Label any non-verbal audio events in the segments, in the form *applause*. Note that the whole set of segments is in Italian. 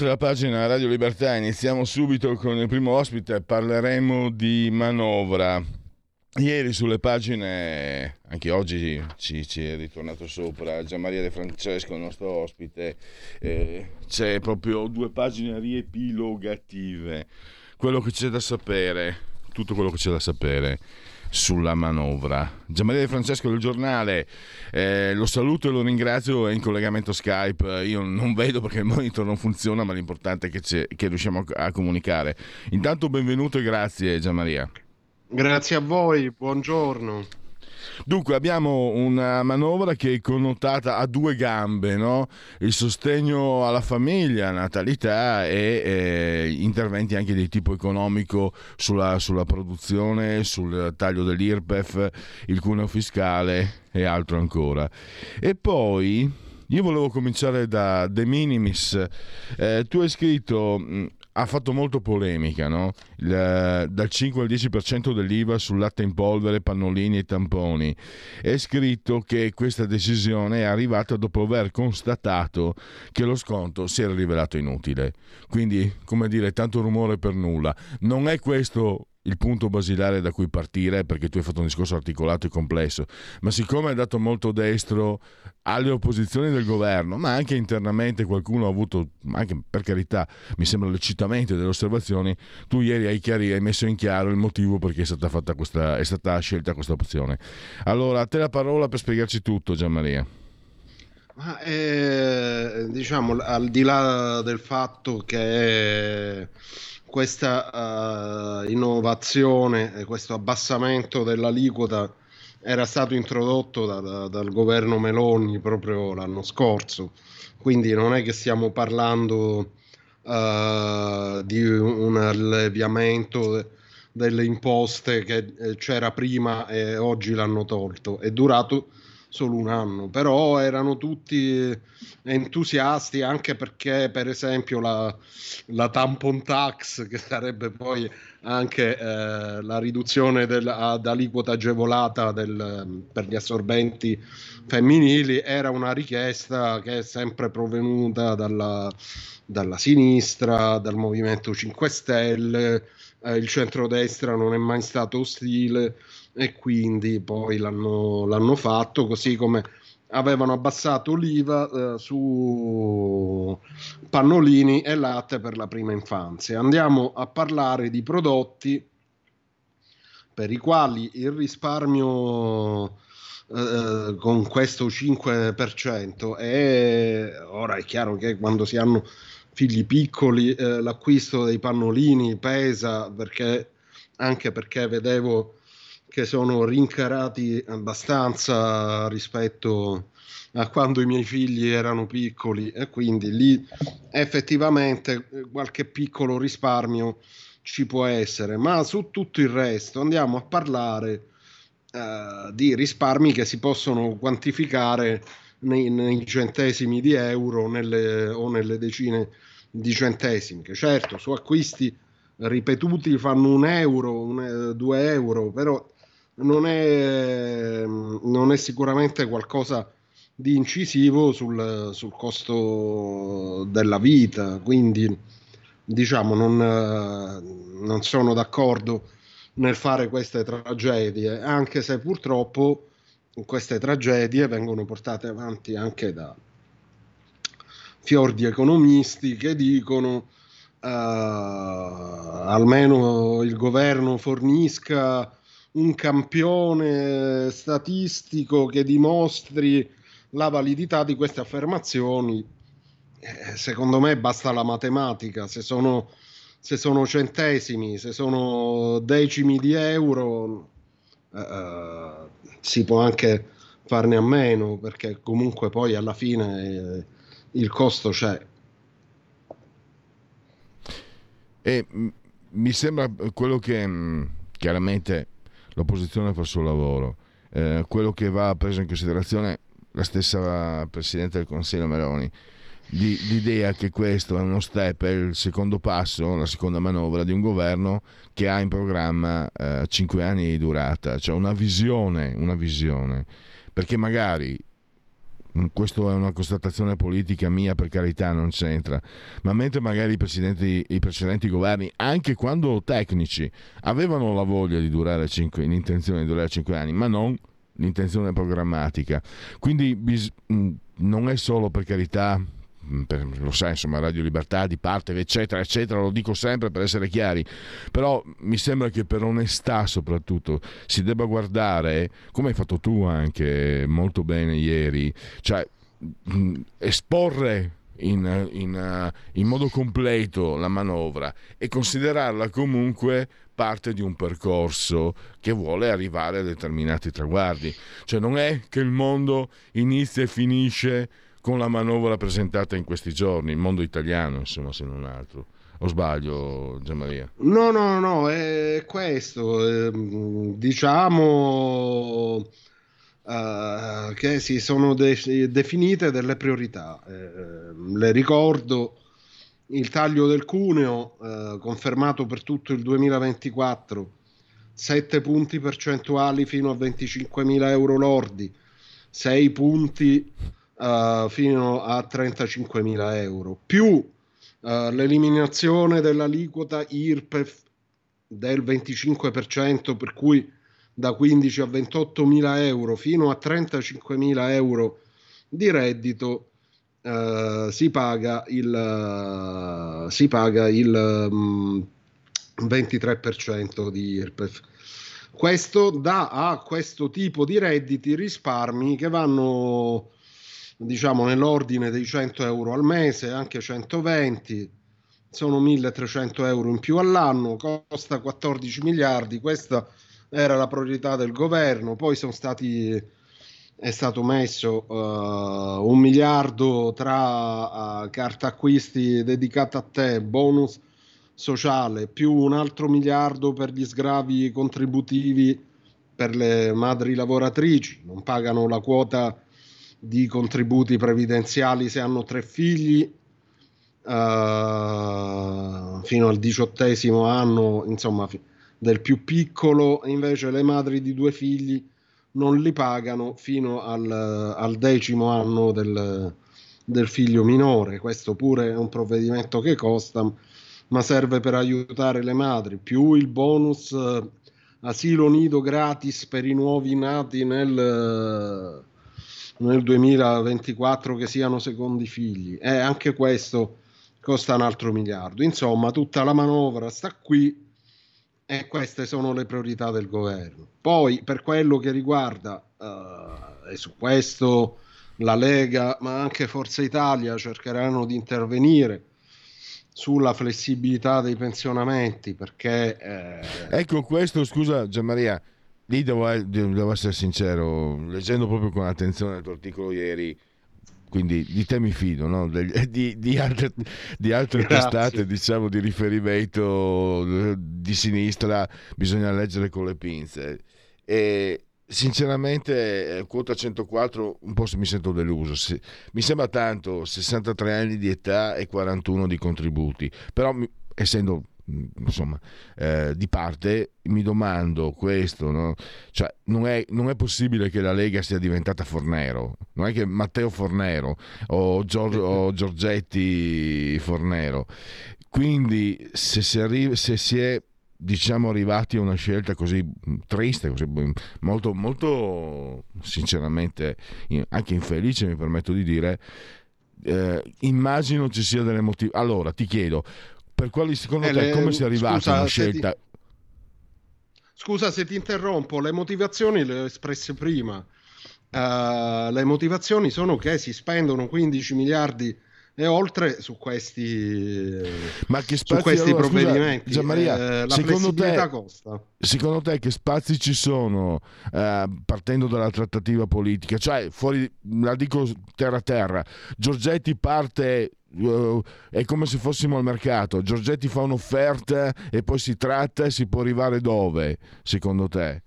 Oltre la pagina Radio Libertà iniziamo subito con il primo ospite, parleremo di manovra. Ieri sulle pagine, anche oggi ci, ci è ritornato sopra Gianmaria De Francesco, il nostro ospite, eh, c'è proprio due pagine riepilogative, quello che c'è da sapere, tutto quello che c'è da sapere sulla manovra. Gianmaria De Francesco del giornale, eh, lo saluto e lo ringrazio, è in collegamento Skype, io non vedo perché il monitor non funziona, ma l'importante è che, che riusciamo a comunicare. Intanto benvenuto e grazie Gianmaria. Grazie a voi, buongiorno. Dunque abbiamo una manovra che è connotata a due gambe, no? il sostegno alla famiglia, natalità e eh, interventi anche di tipo economico sulla, sulla produzione, sul taglio dell'IRPEF, il cuneo fiscale e altro ancora. E poi io volevo cominciare da De Minimis. Eh, tu hai scritto ha fatto molto polemica, no? Il, dal 5 al 10% dell'IVA sul latte in polvere, pannolini e tamponi. È scritto che questa decisione è arrivata dopo aver constatato che lo sconto si era rivelato inutile. Quindi, come dire, tanto rumore per nulla. Non è questo il punto basilare da cui partire, perché tu hai fatto un discorso articolato e complesso, ma siccome è dato molto destro alle opposizioni del governo, ma anche internamente qualcuno ha avuto, anche per carità, mi sembra lecitamente delle osservazioni, tu ieri hai, chiari, hai messo in chiaro il motivo perché è stata, fatta questa, è stata scelta questa opzione. Allora, a te la parola per spiegarci tutto, Gianmaria. Ma, eh, diciamo, al di là del fatto che questa uh, innovazione, questo abbassamento dell'aliquota era stato introdotto da, da, dal governo Meloni proprio l'anno scorso, quindi non è che stiamo parlando uh, di un alleviamento delle imposte che eh, c'era prima e oggi l'hanno tolto, è durato solo un anno, però erano tutti entusiasti anche perché per esempio la, la tampon tax, che sarebbe poi anche eh, la riduzione del, ad aliquota agevolata del, per gli assorbenti femminili, era una richiesta che è sempre provenuta dalla, dalla sinistra, dal Movimento 5 Stelle, eh, il centrodestra non è mai stato ostile e quindi poi l'hanno, l'hanno fatto così come avevano abbassato l'IVA eh, su pannolini e latte per la prima infanzia. Andiamo a parlare di prodotti per i quali il risparmio eh, con questo 5% è ora è chiaro che quando si hanno figli piccoli eh, l'acquisto dei pannolini pesa perché anche perché vedevo che sono rincarati abbastanza rispetto a quando i miei figli erano piccoli. E quindi lì effettivamente qualche piccolo risparmio ci può essere, ma su tutto il resto andiamo a parlare uh, di risparmi che si possono quantificare nei, nei centesimi di euro nelle, o nelle decine di centesimi, che certo su acquisti ripetuti fanno un euro, un, due euro, però non è, non è sicuramente qualcosa di incisivo sul, sul, costo della vita, quindi diciamo non, non, sono d'accordo nel fare queste tragedie, anche se purtroppo queste tragedie vengono portate avanti anche da fior di economisti che dicono uh, almeno il governo fornisca un campione statistico che dimostri la validità di queste affermazioni. Eh, secondo me basta la matematica, se sono se sono centesimi, se sono decimi di euro, eh, si può anche farne a meno perché comunque poi alla fine eh, il costo c'è. E mi sembra quello che chiaramente l'opposizione fa il suo lavoro, eh, quello che va preso in considerazione la stessa Presidente del Consiglio Meloni, di, l'idea che questo è uno step, è il secondo passo, la seconda manovra di un governo che ha in programma eh, 5 anni di durata, cioè una visione, una visione, perché magari questa è una constatazione politica mia, per carità, non c'entra. Ma mentre magari i, i precedenti governi, anche quando tecnici, avevano la voglia di durare 5, l'intenzione di durare 5 anni, ma non l'intenzione programmatica. Quindi bis, mm, non è solo per carità Mm, per, lo sai, insomma, Radio Libertà di parte, eccetera, eccetera, lo dico sempre per essere chiari, però mi sembra che per onestà soprattutto si debba guardare, come hai fatto tu anche molto bene ieri, cioè mm, esporre in, in, in, modo completo la manovra e considerarla comunque parte di un percorso che vuole arrivare a determinati traguardi. Cioè non è che il mondo inizia e finisce con la manovra presentata in questi giorni, il mondo italiano, insomma, se non altro. O sbaglio, Gianmaria? No, no, no, è questo. Ehm, diciamo uh, che si sono de- definite delle priorità. Eh, le ricordo il taglio del cuneo uh, confermato per tutto il 2024, 7 punti percentuali fino a 25.000 euro lordi, 6 punti uh, fino a 35.000 euro, più uh, l'eliminazione dell'aliquota IRPEF del 25%, per cui da 15 a 28.000 euro fino a 35.000 euro di reddito uh, si paga il, si paga il um, mm, 23% di IRPEF. Questo dà a questo tipo di redditi risparmi che vanno diciamo nell'ordine dei 100 euro al mese, anche 120, sono 1300 euro in più all'anno, costa 14 miliardi, questa era la priorità del governo, poi sono stati, è stato messo uh, un miliardo tra uh, carta acquisti dedicata a te, bonus sociale, più un altro miliardo per gli sgravi contributivi per le madri lavoratrici, non pagano la quota di contributi previdenziali se hanno tre figli, uh, fino al diciottesimo anno, insomma, del più piccolo, invece le madri di due figli non li pagano fino al, al decimo anno del, del figlio minore. Questo pure è un provvedimento che costa, ma serve per aiutare le madri, più il bonus uh, asilo nido gratis per i nuovi nati nel, nel 2024 che siano secondi figli e anche questo costa un altro miliardo. Insomma, tutta la manovra sta qui e queste sono le priorità del governo. Poi, per quello che riguarda, uh, e su questo la Lega, ma anche Forza Italia cercheranno di intervenire sulla flessibilità dei pensionamenti perché... Eh... Ecco questo, scusa Gianmaria, lì devo, devo, essere sincero, leggendo proprio con attenzione il tuo articolo ieri, quindi di te mi fido, no? di, di, altre, di altre testate diciamo, di riferimento eh, di sinistra bisogna leggere con le pinze. E sinceramente, eh, quota 104 un po' mi sento deluso. mi sembra tanto 63 anni di età e 41 di contributi, però essendo insomma, eh, di parte, mi domando questo, no? cioè, non, è, non, è, possibile che la Lega sia diventata Fornero, non è che Matteo Fornero o, Gior- o Giorgetti Fornero. Quindi se si, arriva, se si è diciamo arrivati a una scelta così triste, così molto, molto sinceramente anche infelice, mi permetto di dire, eh, immagino ci sia delle motivazioni. Allora ti chiedo, per quali secondo eh, te le, come si è arrivato a una scelta? Ti, scusa se ti interrompo, le motivazioni le ho espresse prima. Uh, le motivazioni sono che si spendono 15 miliardi e oltre su questi, Ma che su questi allora, provvedimenti scusa, Maria, eh, la secondo te, costa. secondo te che spazi ci sono eh, partendo dalla trattativa politica? Cioè, fuori, la dico terra a terra, Giorgetti parte Uh, è come se fossimo al mercato. Giorgetti fa un'offerta e poi si tratta e si può arrivare dove, secondo te?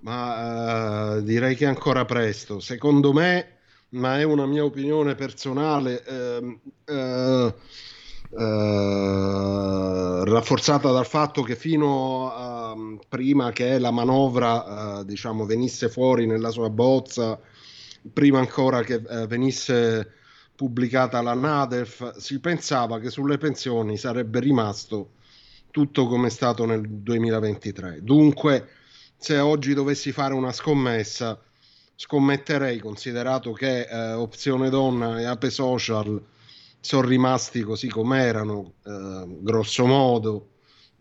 Ma uh, direi che è ancora presto. Secondo me ma è una mia opinione personale, eh, eh, eh, rafforzata dal fatto che fino a prima che la manovra eh, diciamo, venisse fuori nella sua bozza, prima ancora che eh, venisse pubblicata la NADEF, si pensava che sulle pensioni sarebbe rimasto tutto come è stato nel 2023. Dunque, se oggi dovessi fare una scommessa, scommetterei, considerato che eh, Opzione Donna e Ape Social sono rimasti così come erano, eh, grosso modo,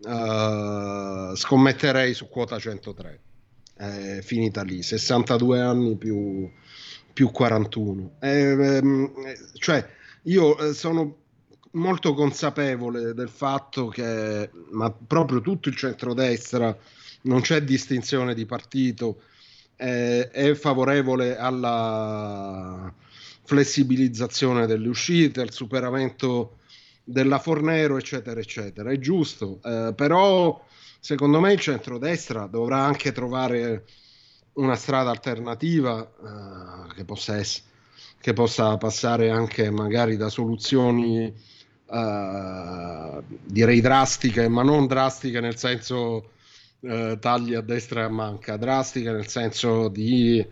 eh, scommetterei su quota 103. È finita lì, 62 anni più, più 41. Ehm, cioè, io eh, sono molto consapevole del fatto che, ma proprio tutto il centrodestra, non c'è distinzione di partito, eh, è favorevole alla flessibilizzazione delle uscite, al superamento della Fornero, eccetera, eccetera. È giusto, eh, però secondo me il centrodestra dovrà anche trovare una strada alternativa eh, che, possa essere, che possa passare anche magari da soluzioni eh, direi drastiche, ma non drastiche nel senso eh, tagli a destra e a manca, drastica nel senso di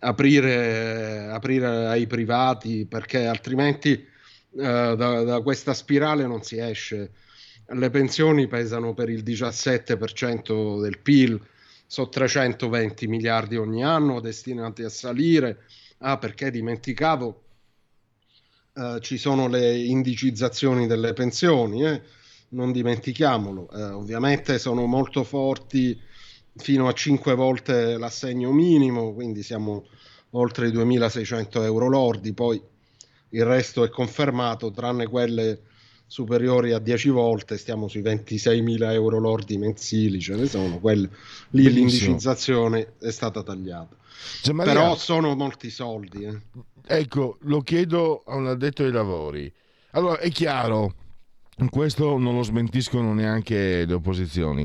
aprire, aprire ai privati perché altrimenti eh, da, da, questa spirale non si esce. Le pensioni pesano per il 17% del PIL, sono 320 miliardi ogni anno destinati a salire. Ah, perché dimenticavo, eh, ci sono le indicizzazioni delle pensioni. Eh? non dimentichiamolo, eh, ovviamente sono molto forti fino a 5 volte l'assegno minimo, quindi siamo oltre i 2600 euro lordi, poi il resto è confermato, tranne quelle superiori a 10 volte, stiamo sui 26.000 euro lordi mensili, ce ne sono, quelle, lì Benissimo. l'indicizzazione è stata tagliata. Cioè, Maria, Però sono molti soldi. Eh. Ecco, lo chiedo a un addetto ai lavori. Allora, è chiaro, questo non lo smentiscono neanche le opposizioni.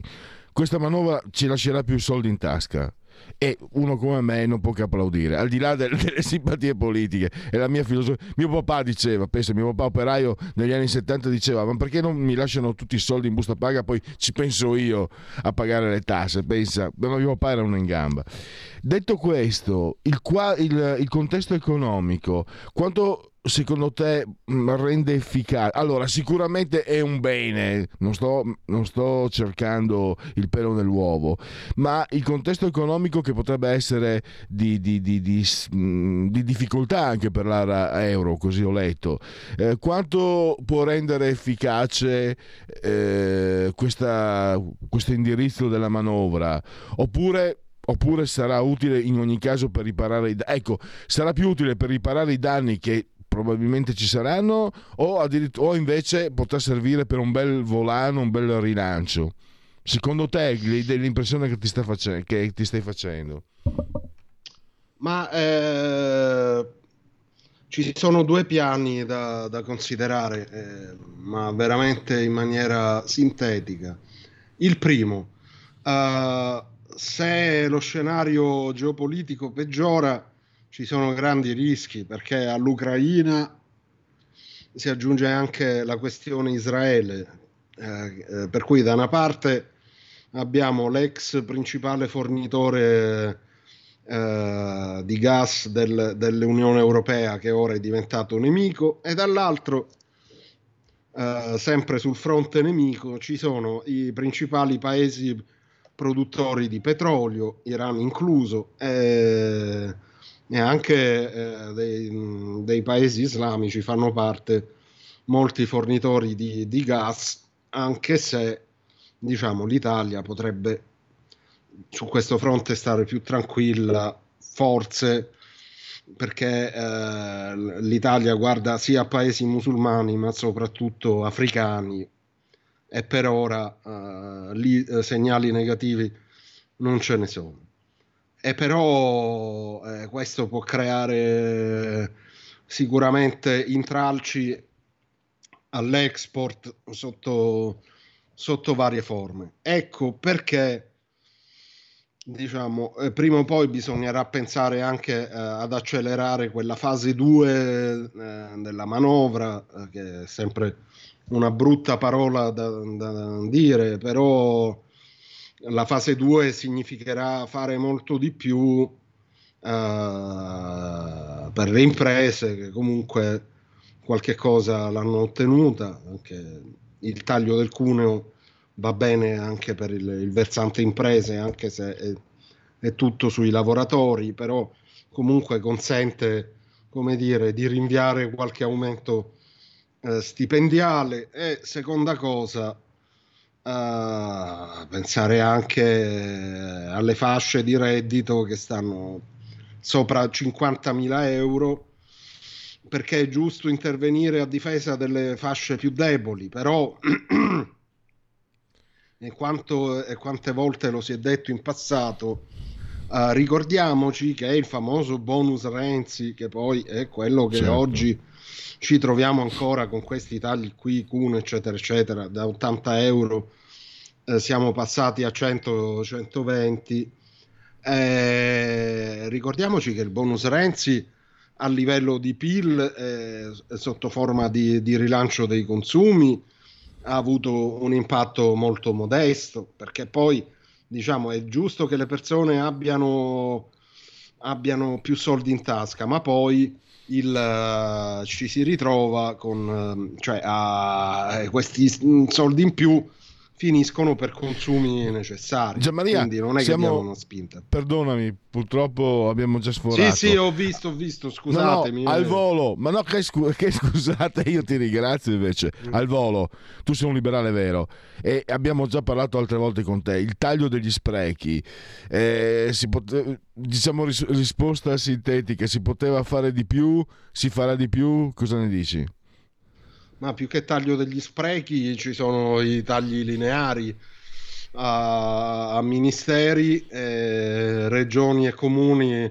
Questa manovra ci lascerà più soldi in tasca e uno come me non può che applaudire, al di là delle, *laughs* delle simpatie politiche. È la mia filosofia. Mio papà diceva, pensa, mio papà operaio negli anni 70 diceva, ma perché non mi lasciano tutti i soldi in busta paga, poi ci penso io a pagare le tasse? Pensa, ma mio papà era uno in gamba. Detto questo, il, qua, il, il contesto economico, quanto secondo te mm, rende efficace? Allora, sicuramente è un bene, non sto, non sto, cercando il pelo nell'uovo, ma il contesto economico che potrebbe essere di, di, di, di mm, difficoltà anche per l'area euro, così ho letto, eh, quanto può rendere efficace eh, questa, questo indirizzo della manovra? Oppure oppure sarà utile in ogni caso per riparare i danni. Ecco, sarà più utile per riparare i danni che probabilmente ci saranno o, o invece potrà servire per un bel volano, un bel rilancio. Secondo te l'impressione che ti, sta face- che ti stai facendo? Ma eh, ci sono due piani da, da considerare, eh, ma veramente in maniera sintetica. Il primo, uh, se lo scenario geopolitico peggiora, ci sono grandi rischi perché all'Ucraina si aggiunge anche la questione Israele, eh, eh, per cui da una parte abbiamo l'ex principale fornitore eh, di gas del, dell'Unione Europea che ora è diventato nemico e dall'altro Uh, sempre sul fronte nemico ci sono i principali paesi produttori di petrolio, Iran incluso, eh, e anche eh, dei, dei, paesi islamici fanno parte molti fornitori di, di gas, anche se diciamo l'Italia potrebbe su questo fronte stare più tranquilla, forse perché eh, l'Italia guarda sia paesi musulmani ma soprattutto africani e per ora eh, lì eh, segnali negativi non ce ne sono. E però eh, questo può creare sicuramente intralci all'export sotto, sotto varie forme. Ecco perché diciamo, eh, prima o poi bisognerà pensare anche eh, ad accelerare quella fase 2 eh, della manovra, eh, che è sempre una brutta parola da, da, dire, però la fase 2 significherà fare molto di più eh, per le imprese che comunque qualche cosa l'hanno ottenuta, anche il taglio del cuneo va bene anche per il, il versante imprese, anche se è, è, tutto sui lavoratori, però comunque consente, come dire, di rinviare qualche aumento eh, stipendiale. E seconda cosa eh, pensare anche alle fasce di reddito che stanno sopra 50.000 euro perché è giusto intervenire a difesa delle fasce più deboli, però *clears throat* e, quanto, e quante volte lo si è detto in passato, uh, ricordiamoci che è il famoso bonus Renzi, che poi è quello che certo. oggi ci troviamo ancora con questi tagli qui, CUN, eccetera, eccetera, da 80 euro eh, siamo passati a 100, 120. Eh, ricordiamoci che il bonus Renzi a livello di PIL eh, sotto forma di, di, rilancio dei consumi ha avuto un impatto molto modesto perché poi diciamo è giusto che le persone abbiano, abbiano più soldi in tasca ma poi il, uh, ci si ritrova con uh, cioè, uh, questi soldi in più finiscono per consumi necessari. Gianmaria, quindi non è siamo... che abbiamo una spinta. Perdonami, purtroppo abbiamo già sforato. Sì, sì, ho visto, ho visto, scusatemi. No, no, al volo, ma no, che, scu- che, *laughs* scusate, io ti ringrazio invece. Mm. Al volo, tu sei un liberale vero e abbiamo già parlato altre volte con te. Il taglio degli sprechi, eh, pote- diciamo ris- risposta sintetica, si poteva fare di più, si farà di più, cosa ne dici? Ma più che taglio degli sprechi ci sono i tagli lineari a, a ministeri, eh, regioni e comuni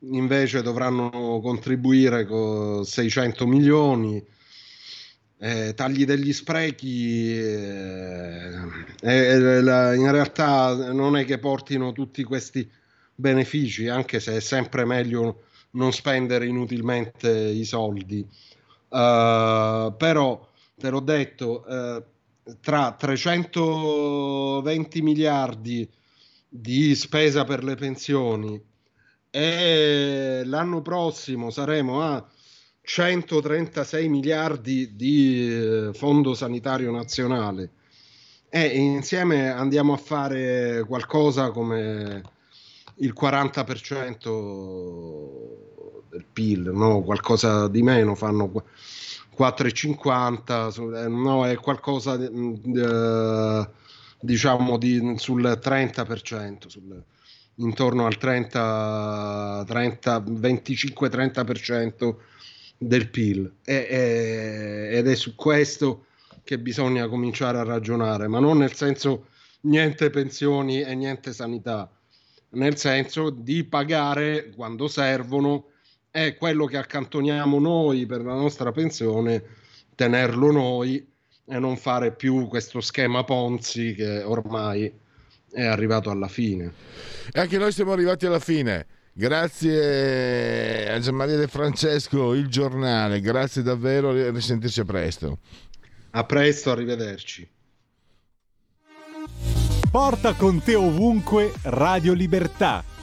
invece dovranno contribuire con 600 milioni. Eh, tagli degli sprechi eh, eh, la, in realtà non è che portino tutti questi benefici, anche se è sempre meglio non spendere inutilmente i soldi. Uh, però te l'ho detto, uh, tra 320 miliardi di spesa per le pensioni e l'anno prossimo saremo a 136 miliardi di eh, fondo sanitario nazionale. E insieme andiamo a fare qualcosa come il 40% del PIL, no? qualcosa di meno, fanno 4,50, eh, no, è qualcosa eh, diciamo di, sul 30%, sul, intorno al 30, 30 25-30% del PIL e, e, ed è su questo che bisogna cominciare a ragionare, ma non nel senso niente pensioni e niente sanità, nel senso di pagare quando servono è quello che accantoniamo noi per la nostra pensione, tenerlo noi e non fare più questo schema Ponzi che ormai è arrivato alla fine. E anche noi siamo arrivati alla fine. Grazie a Gianmaria De Francesco, il giornale, grazie davvero e risentirci presto. A presto, arrivederci. Porta con te ovunque Radio Libertà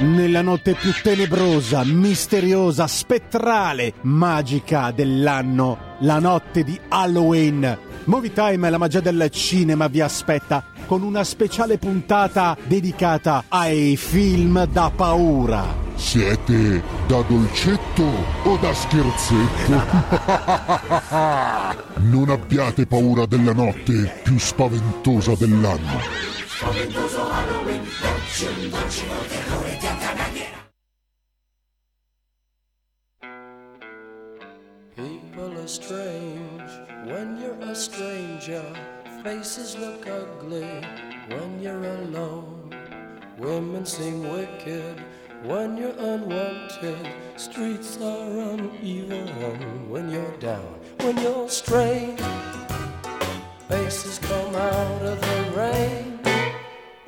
Nella notte più tenebrosa, misteriosa, spettrale, magica dell'anno, la notte di Halloween Movie Time, la magia del cinema vi aspetta con una speciale puntata dedicata ai film da paura. Siete da dolcetto o da scherzetto? *laughs* non abbiate paura della notte più spaventosa dell'anno. Spaventoso Halloween, People are strange when you're a stranger. Faces look ugly when you're alone. Women seem wicked when you're unwanted. Streets are uneven when you're down. When you're strange, faces come out of the rain.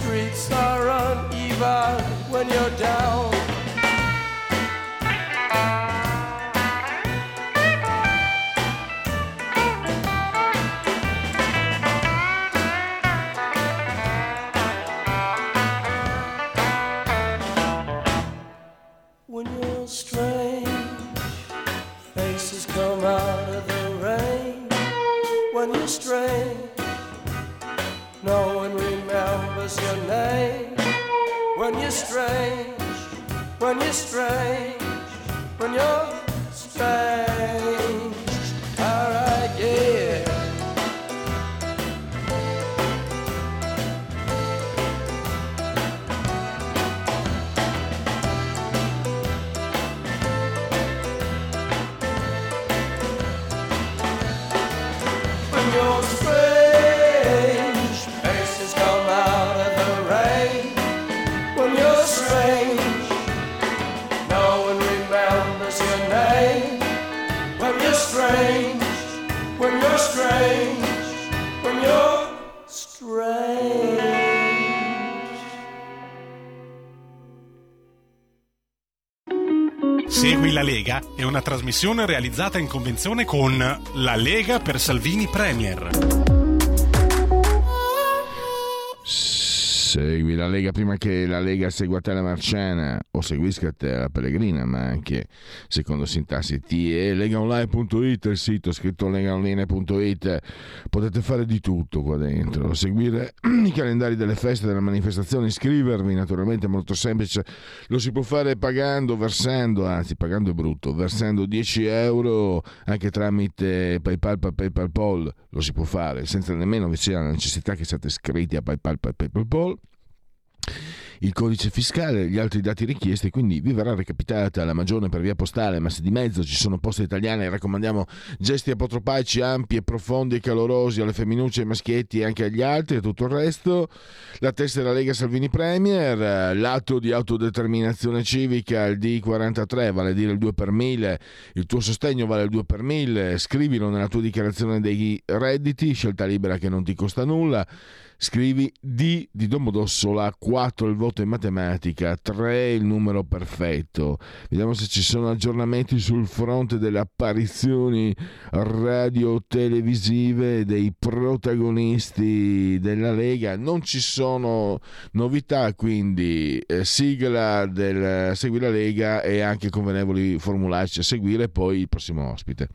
Streets are uneven when you're down. Trasmissione realizzata in convenzione con La Lega per Salvini Premier. segui la Lega prima che la Lega segua te la Marciana o seguisca te la Pellegrina, ma anche secondo sintassi T e legaonline.it, il sito scritto legaonline.it. Potete fare di tutto qua dentro, seguire *clears throat* i calendari delle feste, delle manifestazioni, iscrivervi, naturalmente è molto semplice. Lo si può fare pagando, versando, anzi pagando è brutto, versando 10 euro anche tramite PayPal, PayPal, PayPal, lo si può fare senza nemmeno vi sia la necessità che siate iscritti a PayPal, PayPal il codice fiscale e gli altri dati richiesti, quindi vi verrà recapitata la magione per via postale, ma se di mezzo ci sono poste italiane, raccomandiamo gesti apotropaici ampi e profondi e calorosi alle femminucce, ai maschietti e anche agli altri e tutto il resto. La tessera Lega Salvini Premier, l'atto di autodeterminazione civica, il D43, vale a dire il 2 per 1000, il tuo sostegno vale il 2 per 1000, scrivilo nella tua dichiarazione dei redditi, scelta libera che non ti costa nulla scrivi D di Domodossola, 4 il voto in matematica, 3 il numero perfetto. Vediamo se ci sono aggiornamenti sul fronte delle apparizioni radio-televisive dei protagonisti della Lega. Non ci sono novità, quindi eh, sigla del Segui la Lega e anche convenevoli formulacci a seguire, poi il prossimo ospite.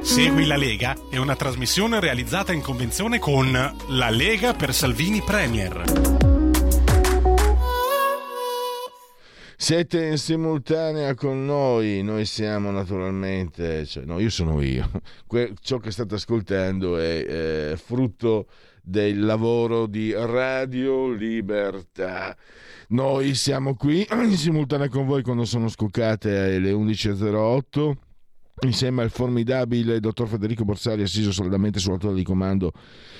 Segui la Lega è una trasmissione realizzata in convenzione con La Lega per Salvini Premier. Siete in simultanea con noi, noi siamo naturalmente, cioè, no, io sono io. *laughs* Que- ciò che state ascoltando è eh, frutto del lavoro di Radio Libertà. Noi siamo qui *clears throat* in simultanea con voi quando sono scoccate le 11.08 insieme al formidabile dottor Federico Borsari assiso saldamente sulla torre di comando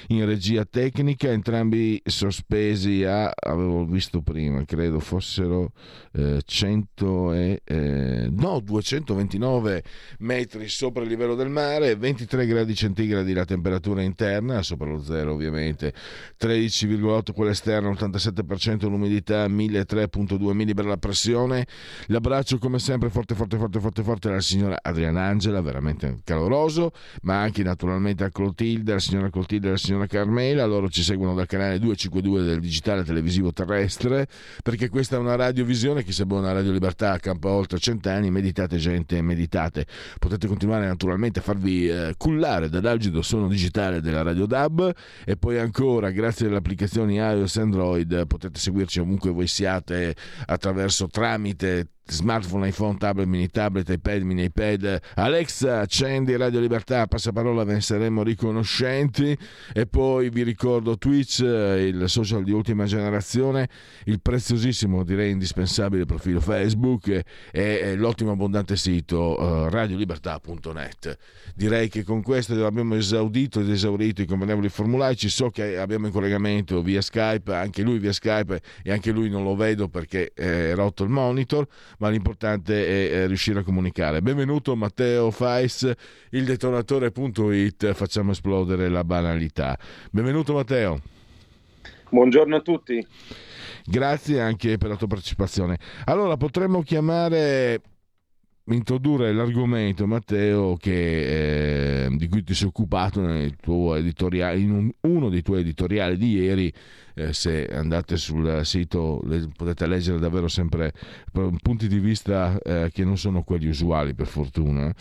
in regia tecnica, entrambi sospesi a, avevo visto prima, credo fossero eh, 100 e, eh, no, 229 metri sopra il livello del mare, 23 gradi centigradi la temperatura interna, sopra lo zero ovviamente, 13,8 quella esterna, 87% l'umidità, 1003.2 millibra la pressione, l'abbraccio come sempre forte forte forte forte forte alla signora Adriana Angela, veramente caloroso, ma anche naturalmente a Clotilde, la signora Clotilde e la signora Carmela, loro ci seguono dal canale 252 del digitale televisivo terrestre, perché questa è una radiovisione, chi sa buona Radio Libertà a campo oltre cent'anni, meditate gente, meditate. Potete continuare naturalmente a farvi eh, cullare dall'algido suono digitale della Radio DAB. E poi ancora, grazie alle applicazioni iOS e Android, potete seguirci ovunque voi siate attraverso tramite smartphone, iPhone, tablet, mini tablet, iPad, mini iPad. Alexa, accendi Radio Libertà, passaparola, ve ne saremo riconoscenti. E poi vi ricordo Twitch, il social di ultima generazione, il preziosissimo, direi indispensabile profilo Facebook e, l'ottimo abbondante sito uh, radiolibertà.net. Direi che con questo abbiamo esaudito ed esaurito i convenevoli formulari. Ci so che abbiamo in collegamento via Skype, anche lui via Skype e anche lui non lo vedo perché è rotto il monitor ma l'importante è riuscire a comunicare. Benvenuto Matteo Fais, il detonatore.it, facciamo esplodere la banalità. Benvenuto Matteo. Buongiorno a tutti. Grazie anche per la tua partecipazione. Allora, potremmo chiamare introdurre l'argomento, Matteo, che, eh, di cui ti sei occupato in un, uno dei tuoi editoriali di ieri. Eh, se andate sul sito le, potete leggere davvero sempre punti di vista eh, che non sono quelli usuali, per fortuna.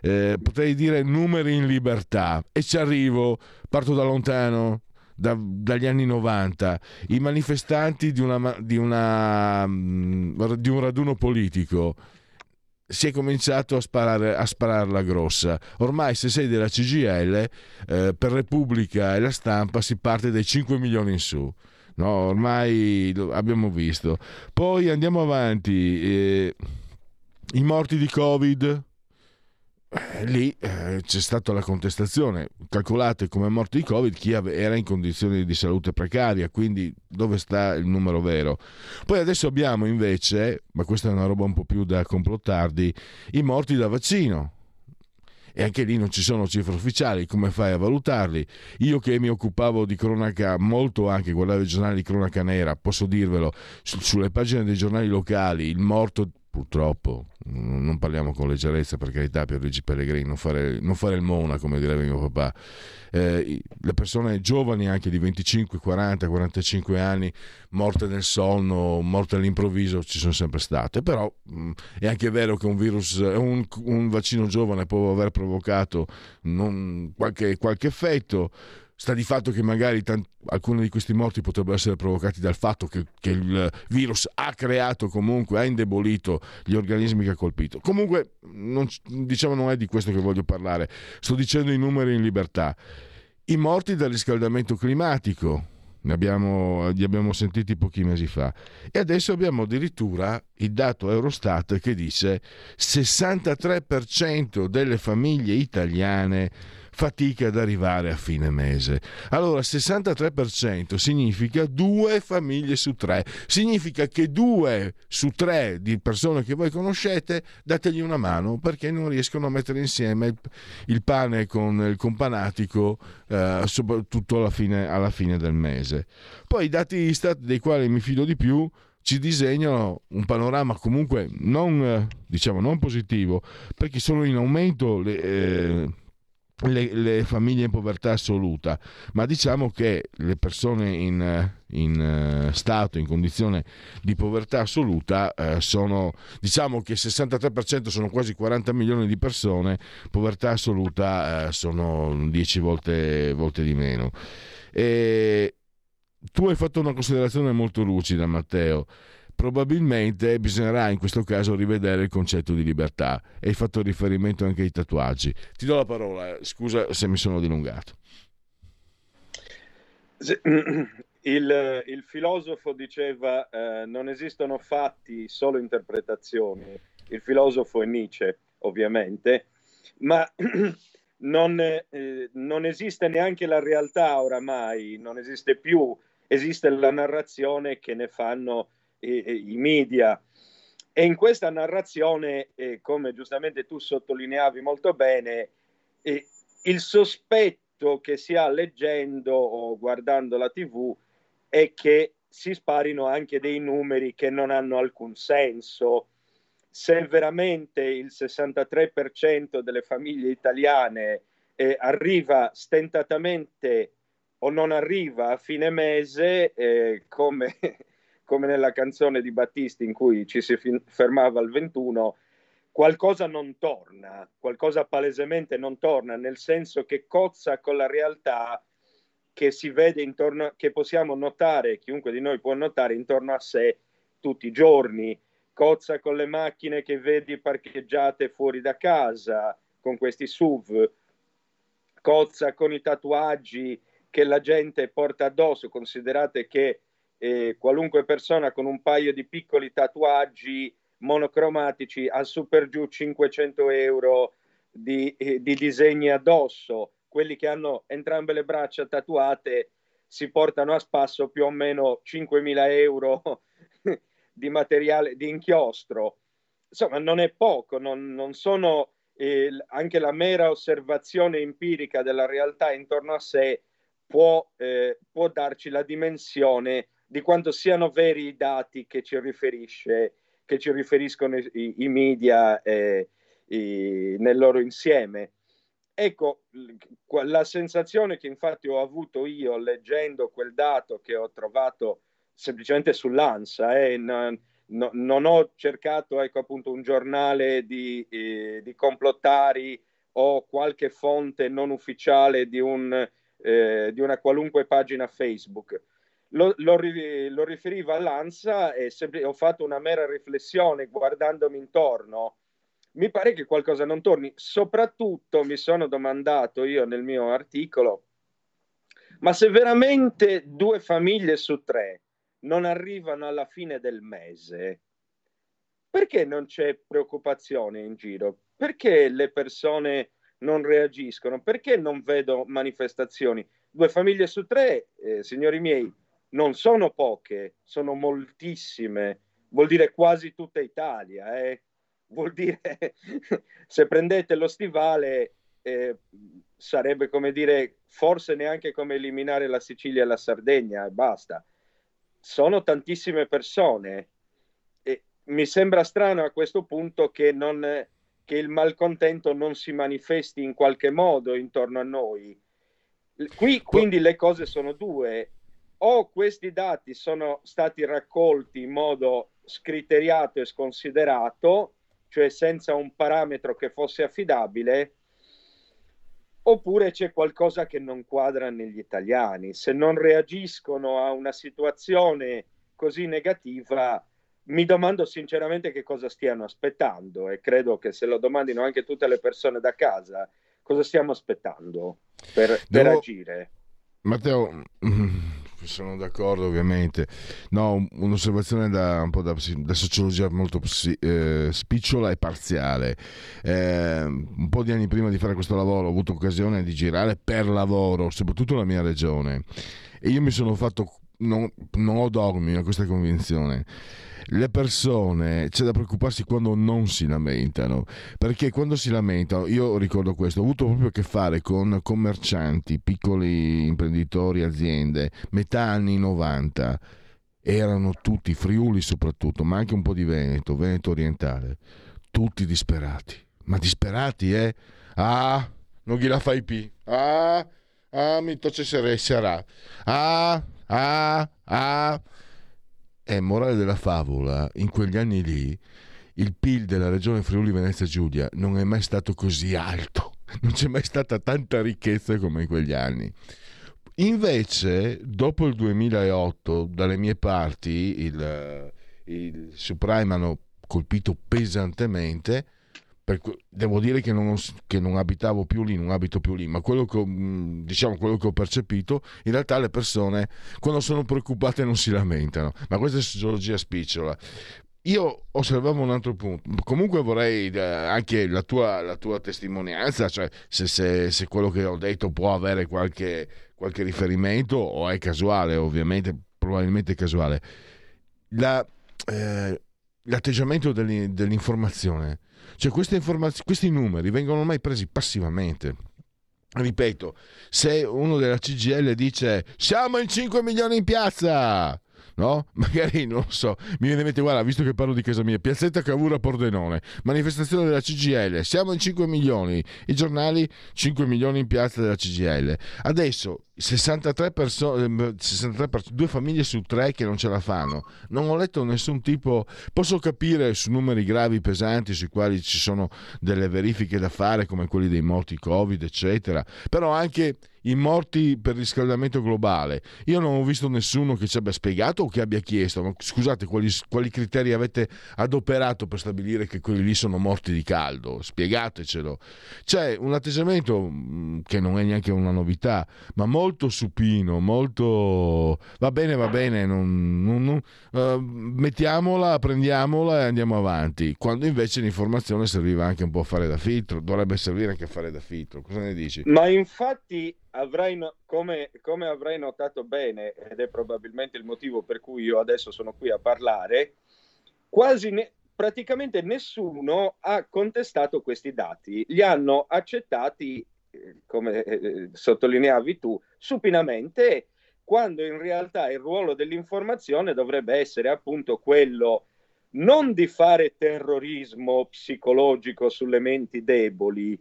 Eh, potrei dire numeri in libertà e ci arrivo, parto da lontano, da, dagli anni 90 i manifestanti di, una, di, una, mm, di un raduno politico si è cominciato a sparare, a spararla grossa. Ormai se sei della CGL, eh, per Repubblica e la stampa si parte dai 5 milioni in su. No, ormai abbiamo visto. Poi andiamo avanti. Eh, I morti di Covid, lì eh, c'è stata la contestazione. Calcolate come morti di Covid chi era in condizioni di salute precaria, quindi dove sta il numero vero? Poi adesso abbiamo invece, ma questa è una roba un po' più da complottardi, i morti da vaccino. E anche lì non ci sono cifre ufficiali, come fai a valutarli? Io che mi occupavo di cronaca molto anche, guardavo i giornali di cronaca nera, posso dirvelo, sulle pagine dei giornali locali, il morto purtroppo, non parliamo con leggerezza per carità Pierluigi Pellegrini, non fare, non fare il mona come direbbe mio papà, eh, le persone giovani anche di 25, 40, 45 anni morte nel sonno, morte all'improvviso ci sono sempre state, però mh, mm, è anche vero che un virus, un, un vaccino giovane può aver provocato non, qualche, qualche effetto, sta di fatto che magari tant- alcuni di questi morti potrebbero essere provocati dal fatto che, che, il virus ha creato comunque, ha indebolito gli organismi che ha colpito. Comunque, non, diciamo, non è di questo che voglio parlare, sto dicendo i numeri in libertà. I morti dal riscaldamento climatico, ne abbiamo, li abbiamo sentiti pochi mesi fa. E adesso abbiamo addirittura il dato Eurostat che dice 63% delle famiglie italiane fatica ad arrivare a fine mese. Allora, 63% significa due famiglie su tre. Significa che due su tre di persone che voi conoscete dategli una mano perché non riescono a mettere insieme il, pane con il companatico, eh, soprattutto alla fine, alla fine del mese. Poi i dati Istat, dei quali mi fido di più, ci disegnano un panorama comunque non, diciamo, non positivo, perché sono in aumento le, eh, le, le, famiglie in povertà assoluta, ma diciamo che le persone in, in uh, stato, in condizione di povertà assoluta, uh, sono, diciamo che il 63% sono quasi 40 milioni di persone, povertà assoluta uh, sono 10 volte, volte di meno. E tu hai fatto una considerazione molto lucida, Matteo probabilmente bisognerà in questo caso rivedere il concetto di libertà e hai fatto riferimento anche ai tatuaggi. Ti do la parola, scusa se mi sono dilungato. *clears throat* Il, il filosofo diceva eh, non esistono fatti, solo interpretazioni. Il filosofo è Nietzsche, ovviamente, ma *clears throat* non, eh, non, esiste neanche la realtà oramai, non esiste più, esiste la narrazione che ne fanno eh, i media. E in questa narrazione, eh, come giustamente tu sottolineavi molto bene, eh, il sospetto che si ha leggendo o guardando la TV è che si sparino anche dei numeri che non hanno alcun senso se veramente il 63% delle famiglie italiane eh, arriva stentatamente o non arriva a fine mese, eh, come, come, nella canzone di Battisti in cui ci si fermava al 21, qualcosa non torna, qualcosa palesemente non torna, nel senso che cozza con la realtà che si vede intorno, che possiamo notare, chiunque di noi può notare intorno a sé tutti i giorni. Cozza con le macchine che vedi parcheggiate fuori da casa, con questi SUV, cozza con i tatuaggi che la gente porta addosso, considerate che eh, qualunque persona con un paio di piccoli tatuaggi monocromatici ha su per giù 500 euro di, eh, di disegni addosso, quelli che hanno entrambe le braccia tatuate si portano a spasso più o meno 5.000 euro *laughs* di materiale di inchiostro. Insomma, non è poco, non, non sono eh, anche la mera osservazione empirica della realtà intorno a sé può, eh, può darci la dimensione di quanto siano veri i dati che ci, che ci riferiscono i, i media eh, i, nel loro insieme. Ecco, la sensazione che infatti ho avuto io leggendo quel dato che ho trovato semplicemente sull'ANSA. Eh, non, no, non ho cercato ecco, appunto, un giornale di, eh, di, complottari o qualche fonte non ufficiale di, un, eh, di una qualunque pagina Facebook. Lo, lo, lo riferivo all'ANSA e sempre, ho fatto una mera riflessione guardandomi intorno. Mi pare che qualcosa non torni. Soprattutto mi sono domandato io nel mio articolo, ma se veramente due famiglie su tre non arrivano alla fine del mese, perché non c'è preoccupazione in giro? Perché le persone non reagiscono? Perché non vedo manifestazioni? Due famiglie su tre, eh, signori miei, non sono poche, sono moltissime. Vuol dire quasi tutta Italia. Eh? Vuol dire, *laughs* se prendete lo stivale, eh, sarebbe come dire, forse neanche come eliminare la Sicilia e la Sardegna e basta sono tantissime persone e mi sembra strano a questo punto che, non, che il malcontento non si manifesti in qualche modo intorno a noi. Qui quindi le cose sono due. O questi dati sono stati raccolti in modo scriteriato e sconsiderato, cioè senza un parametro che fosse affidabile, oppure c'è qualcosa che non quadra negli italiani. Se non reagiscono a una situazione così negativa, mi domando sinceramente che cosa stiano aspettando e credo che se lo domandino anche tutte le persone da casa, cosa stiamo aspettando per, per Devo... agire. Matteo, *clears throat* sono d'accordo ovviamente. No, un'osservazione da, un po' da, da sociologia molto eh, spicciola e parziale. Eh, un po' di anni prima di fare questo lavoro ho avuto occasione di girare per lavoro, soprattutto la mia regione. E io mi sono fatto, non, non ho dogmi a questa convinzione le persone c'è da preoccuparsi quando non si lamentano, perché quando si lamentano, io ricordo questo, ho avuto proprio a che fare con commercianti, piccoli imprenditori, aziende, metà anni 90, erano tutti friuli soprattutto, ma anche un po' di Veneto, Veneto orientale, tutti disperati, ma disperati eh? Ah, non gliela fai più, ah, ah, mi tocce sarà, ah, ah, ah è morale della favola, in quegli anni lì il PIL della regione Friuli Venezia Giulia non è mai stato così alto, *laughs* non c'è mai stata tanta ricchezza come in quegli anni. Invece, dopo il 2008, dalle mie parti, il, il subprime hanno colpito pesantemente per, devo dire che non, che non, abitavo più lì, non abito più lì, ma quello che, ho, mm, diciamo, quello che ho percepito, in realtà le persone quando sono preoccupate non si lamentano, ma questa è sociologia spicciola. io osservavo un altro punto. Comunque vorrei eh, anche la tua, la tua testimonianza, cioè se, se, se, quello che ho detto può avere qualche, qualche riferimento o è casuale, ovviamente, probabilmente casuale. La, eh, l'atteggiamento dell'informazione, cioè informaz- questi numeri vengono mai presi passivamente. Ripeto, se uno della CGL dice siamo in 5 milioni in piazza, no? *laughs* Magari non so, mi viene in mente, guarda, visto che parlo di casa mia, Piazzetta Cavura Pordenone, manifestazione della CGL, siamo in 5 milioni, i giornali 5 milioni in piazza della CGL. Adesso 63 persone, 63 pers- due famiglie su tre che non ce la fanno. Non ho letto nessun tipo. Posso capire su numeri gravi, pesanti, sui quali ci sono delle verifiche da fare, come quelli dei morti Covid, eccetera. Però anche i morti per riscaldamento globale. Io non ho visto nessuno che ci abbia spiegato o che abbia chiesto, ma scusate, quali, quali criteri avete adoperato per stabilire che quelli lì sono morti di caldo? Spiegatecelo. C'è un atteggiamento mm, che non è neanche una novità, ma molto supino, molto va bene, va bene, non, non, non, uh, mettiamola, prendiamola e andiamo avanti. Quando invece l'informazione serviva anche un po' a fare da filtro, dovrebbe servire anche a fare da filtro. Cosa ne dici? Ma infatti avrai no- come, come avrai notato bene, ed è probabilmente il motivo per cui io adesso sono qui a parlare, quasi ne- praticamente nessuno ha contestato questi dati, li hanno accettati, eh, come eh, sottolineavi tu, supinamente, quando in realtà il ruolo dell'informazione dovrebbe essere appunto quello non di fare terrorismo psicologico sulle menti deboli,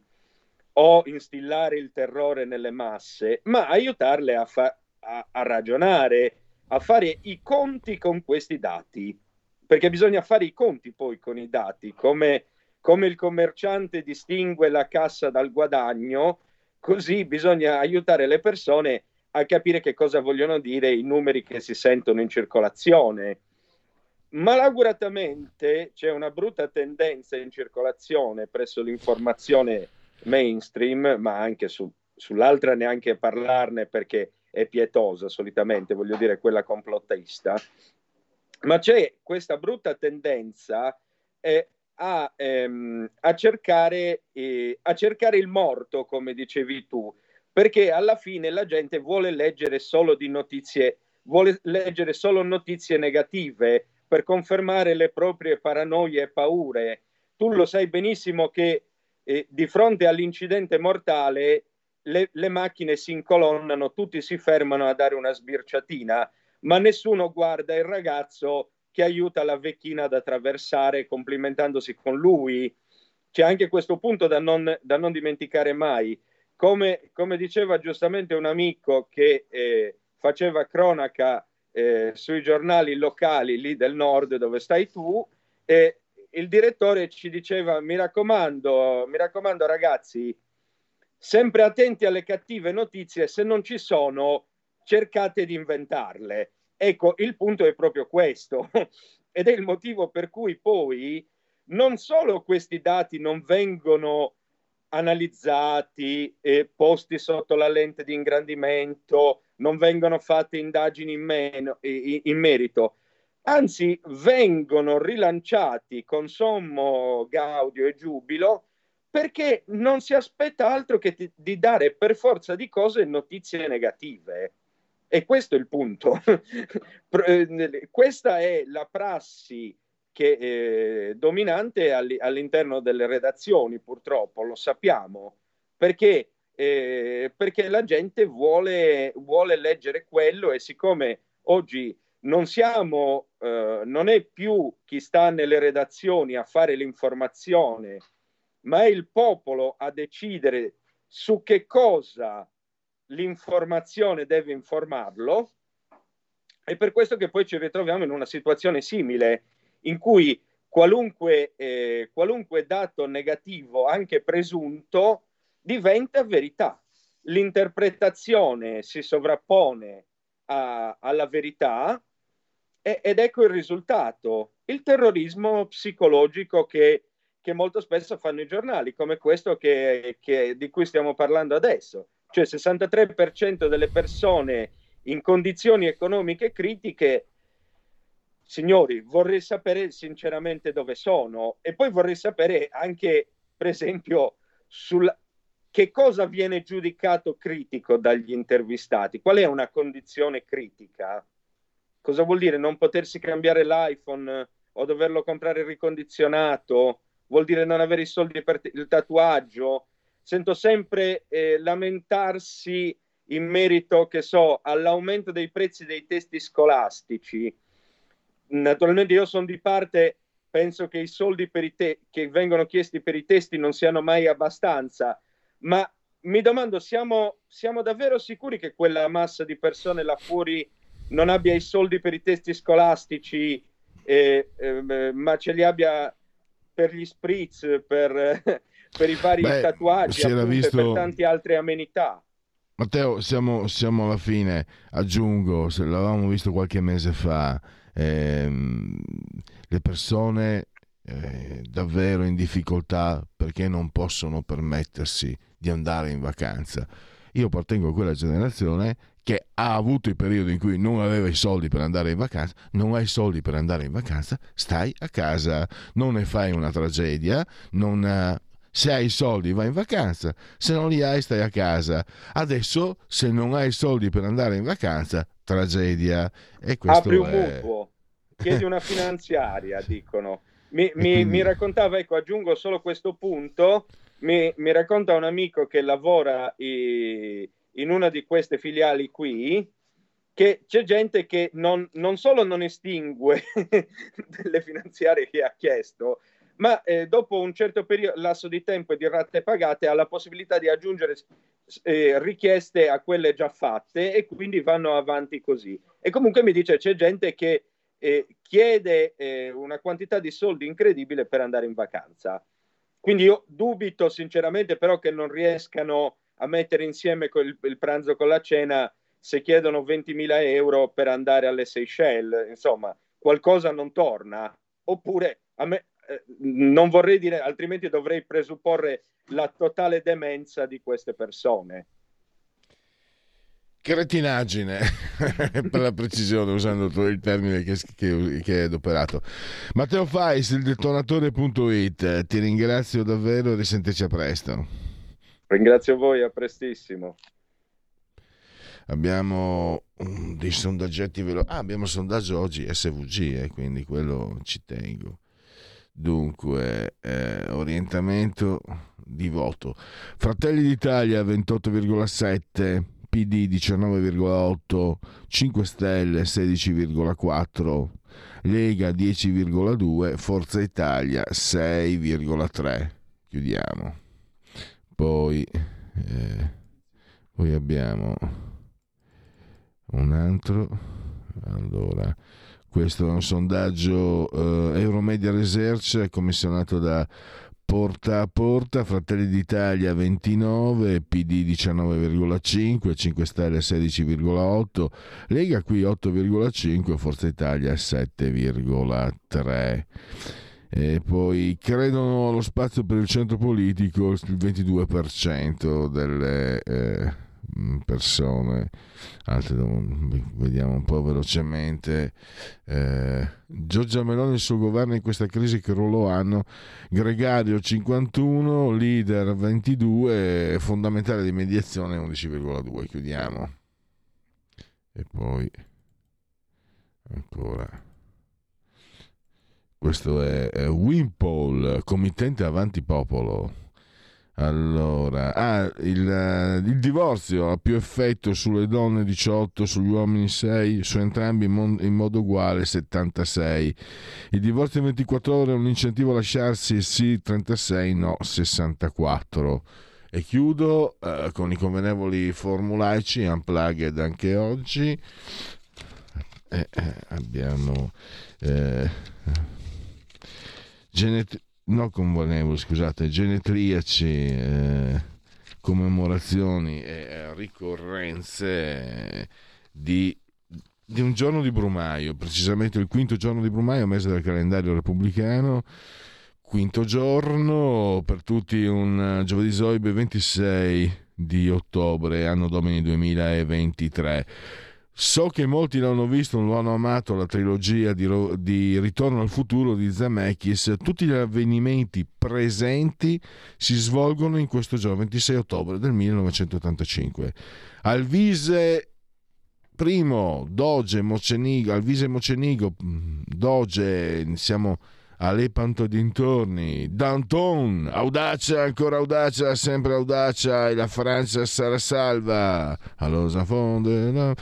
o instillare il terrore nelle masse, ma aiutarle a, fa- a, a ragionare, a fare i conti con questi dati, perché bisogna fare i conti poi con i dati, come, come il commerciante distingue la cassa dal guadagno, così bisogna aiutare le persone a capire che cosa vogliono dire i numeri che si sentono in circolazione. Malauguratamente c'è una brutta tendenza in circolazione presso l'informazione mainstream, ma anche su, sull'altra neanche parlarne perché è pietosa solitamente, voglio dire quella complottista, ma c'è questa brutta tendenza eh, a, ehm, a, cercare, eh, a cercare il morto, come dicevi tu, perché alla fine la gente vuole leggere solo di notizie, vuole leggere solo notizie negative per confermare le proprie paranoie e paure. Tu lo sai benissimo che eh, di fronte all'incidente mortale le, le macchine si incolonnano, tutti si fermano a dare una sbirciatina, ma nessuno guarda il ragazzo che aiuta la vecchina ad attraversare complimentandosi con lui. C'è anche questo punto da non, da non dimenticare mai. Come, come, diceva giustamente un amico che eh, faceva cronaca eh, sui giornali locali lì del nord dove stai tu, eh, il direttore ci diceva mi raccomando, mi raccomando ragazzi, sempre attenti alle cattive notizie, se non ci sono cercate di inventarle. Ecco, il punto è proprio questo *laughs* ed è il motivo per cui poi non solo questi dati non vengono analizzati e posti sotto la lente di ingrandimento, non vengono fatte indagini in, meno, in, in merito, anzi vengono rilanciati con sommo gaudio e giubilo perché non si aspetta altro che ti, di dare per forza di cose notizie negative. E questo è il punto. *laughs* Eh, questa è la prassi che è eh, dominante all'interno delle redazioni, purtroppo, lo sappiamo, perché, eh, perché la gente vuole, vuole leggere quello e siccome oggi non siamo, eh, non è più chi sta nelle redazioni a fare l'informazione, ma è il popolo a decidere su che cosa l'informazione deve informarlo. È per questo che poi ci ritroviamo in una situazione simile, in cui qualunque, eh, qualunque dato negativo, anche presunto, diventa verità. L'interpretazione si sovrappone a, alla verità ed ecco il risultato, il terrorismo psicologico che, che molto spesso fanno i giornali, come questo che, che, di cui stiamo parlando adesso. Cioè il 63% delle persone in condizioni economiche critiche signori, vorrei sapere sinceramente dove sono e poi vorrei sapere anche, per esempio, sul che cosa viene giudicato critico dagli intervistati, qual è una condizione critica. Cosa vuol dire non potersi cambiare l'iPhone o doverlo comprare ricondizionato? Vuol dire non avere i soldi per il tatuaggio? Sento sempre eh, lamentarsi in merito, che so, all'aumento dei prezzi dei testi scolastici naturalmente io sono di parte, penso che i soldi te- che vengono chiesti per i testi non siano mai abbastanza, ma mi domando, siamo, siamo davvero sicuri che quella massa di persone là fuori non abbia i soldi per i testi scolastici, eh, eh, ma ce li abbia per gli spritz, per, *laughs* per i vari Beh, tatuaggi, appunto, visto... per tante altre amenità? Matteo, siamo, siamo alla fine, aggiungo, se l'avevamo visto qualche mese fa, ehm, le persone eh, davvero in difficoltà perché non possono permettersi di andare in vacanza. Io appartengo a quella generazione che ha avuto i periodi in cui non aveva i soldi per andare in vacanza, non hai soldi per andare in vacanza, stai a casa, non ne fai una tragedia, non, se hai i soldi vai in vacanza, se non li hai stai a casa. Adesso se non hai i soldi per andare in vacanza tragedia. E questo Apri un è... mutuo, chiedi una finanziaria, *laughs* dicono. Mi, mi, mi, raccontava, ecco, aggiungo solo questo punto, mi, mi racconta un amico che lavora i, in una di queste filiali qui, che c'è gente che non, non solo non estingue *laughs* delle finanziarie che ha chiesto, ma eh, dopo un certo periodo, lasso di tempo e di rate pagate ha la possibilità di aggiungere eh, richieste a quelle già fatte e quindi vanno avanti così. E comunque mi dice c'è gente che eh, chiede eh, una quantità di soldi incredibile per andare in vacanza. Quindi io dubito sinceramente però che non riescano a mettere insieme il, il pranzo con la cena se chiedono 20.000 euro per andare alle Seychelles, insomma, qualcosa non torna. Oppure a me, eh, non vorrei dire, altrimenti dovrei presupporre la totale demenza di queste persone. Cretinaggine, *laughs* per la precisione, usando il termine che, che, che è adoperato. Matteo Fais, il detonatore.it, ti ringrazio davvero e risentirci a presto. Ringrazio voi, a prestissimo. Abbiamo dei sondaggetti veloci. Ah, abbiamo sondaggio oggi SVG, eh, quindi quello ci tengo. Dunque, eh, orientamento di voto. Fratelli d'Italia 28,7, PD 19,8, 5 Stelle 16,4, Lega 10,2, Forza Italia 6,3. Chiudiamo. Poi, eh, poi abbiamo un altro. Allora, questo è un sondaggio eh, Euromedia Research commissionato da Porta a Porta, Fratelli d'Italia 29, PD 19,5, 5 Stelle 16,8, Lega qui 8,5, Forza Italia 7,3. E poi credono allo spazio per il centro politico il 22% delle... Eh, persone, altre vediamo un po' velocemente. Eh, Giorgia Meloni e il suo governo in questa crisi che ruolo hanno? Gregario 51, leader 22, fondamentale di mediazione 11,2. Chiudiamo. E poi ancora. Questo è, Wimpole, committente avanti popolo. Allora, ah, il, eh, il, divorzio ha più effetto sulle donne 18, sugli uomini 6, su entrambi in, modo uguale 76. Il divorzio in 24 ore è un incentivo a lasciarsi sì 36, no 64. E chiudo eh, con i convenevoli formulaici, unplugged anche oggi. Eh, eh, abbiamo... Eh, genet- no convenevoli, scusate, genetriaci, eh, commemorazioni e ricorrenze di, di, un giorno di Brumaio, precisamente il quinto giorno di Brumaio, mese del calendario repubblicano. Quinto giorno per tutti un giovedì Zoibe 26 di ottobre, anno domini 2023. So che molti l'hanno visto, non hanno amato la trilogia di, di, Ritorno al futuro di Zemeckis. Tutti gli avvenimenti presenti si svolgono in questo giorno, 26 ottobre del 1985. Alvise primo, Doge, Mocenigo, Alvise Mocenigo, mm, Doge, siamo a Lepanto dintorni, Danton, audacia, ancora audacia, sempre audacia e la Francia sarà salva. Allora, fonde, no?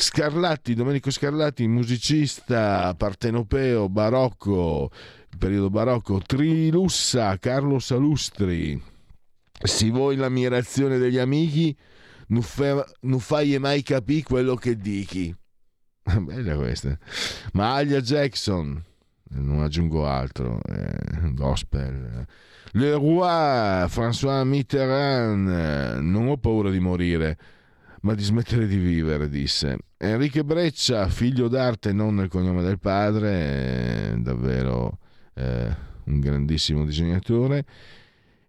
Scarlatti, Domenico Scarlatti, musicista partenopeo, barocco, periodo barocco, Trilussa, Carlo Salustri. Si vuoi l'ammirazione degli amici, non, fai mai capire quello che dichi. *laughs* Bella questa. Ma Jackson, non aggiungo altro, eh, gospel. Le Roi, François Mitterrand, non ho paura di morire ma di smettere di vivere, disse. Enrique Breccia, figlio d'arte non nel cognome del padre, davvero eh, un grandissimo disegnatore.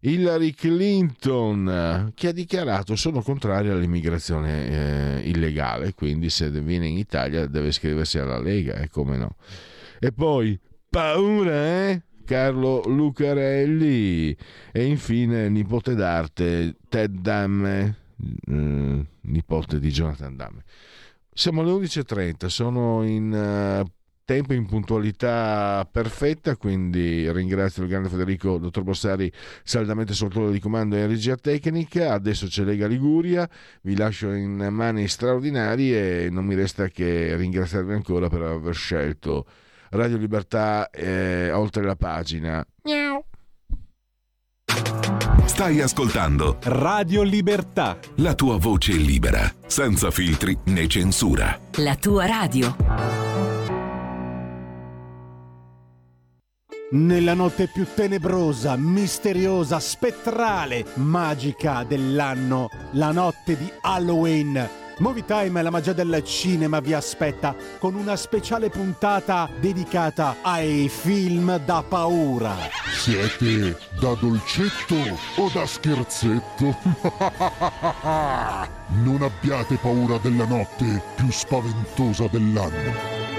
Hillary Clinton, che ha dichiarato sono contrario all'immigrazione eh, illegale, quindi se viene in Italia deve iscriversi alla Lega, e come no. E poi, paura, eh? Carlo Lucarelli e infine nipote d'arte Ted Damme eh, nipote di Jonathan Damme. Siamo alle 11.30, sono in uh, tempo in puntualità perfetta, quindi ringrazio il grande Federico, dottor Bossari, saldamente sotto di comando in regia tecnica. Adesso c'è Lega Liguria, vi lascio in mani straordinarie e non mi resta che ringraziarvi ancora per aver scelto Radio Libertà eh, oltre la pagina. Miau. Stai ascoltando Radio Libertà. La tua voce libera, senza filtri né censura. La tua radio. Nella notte più tenebrosa, misteriosa, spettrale, magica dell'anno, la notte di Halloween Movie Time e la magia del cinema vi aspetta con una speciale puntata dedicata ai film da paura. Siete da dolcetto o da scherzetto? *laughs* non abbiate paura della notte più spaventosa dell'anno.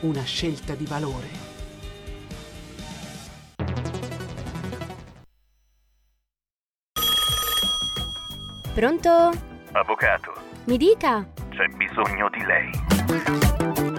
una scelta di valore. Pronto? Avvocato. Mi dica. C'è bisogno di lei.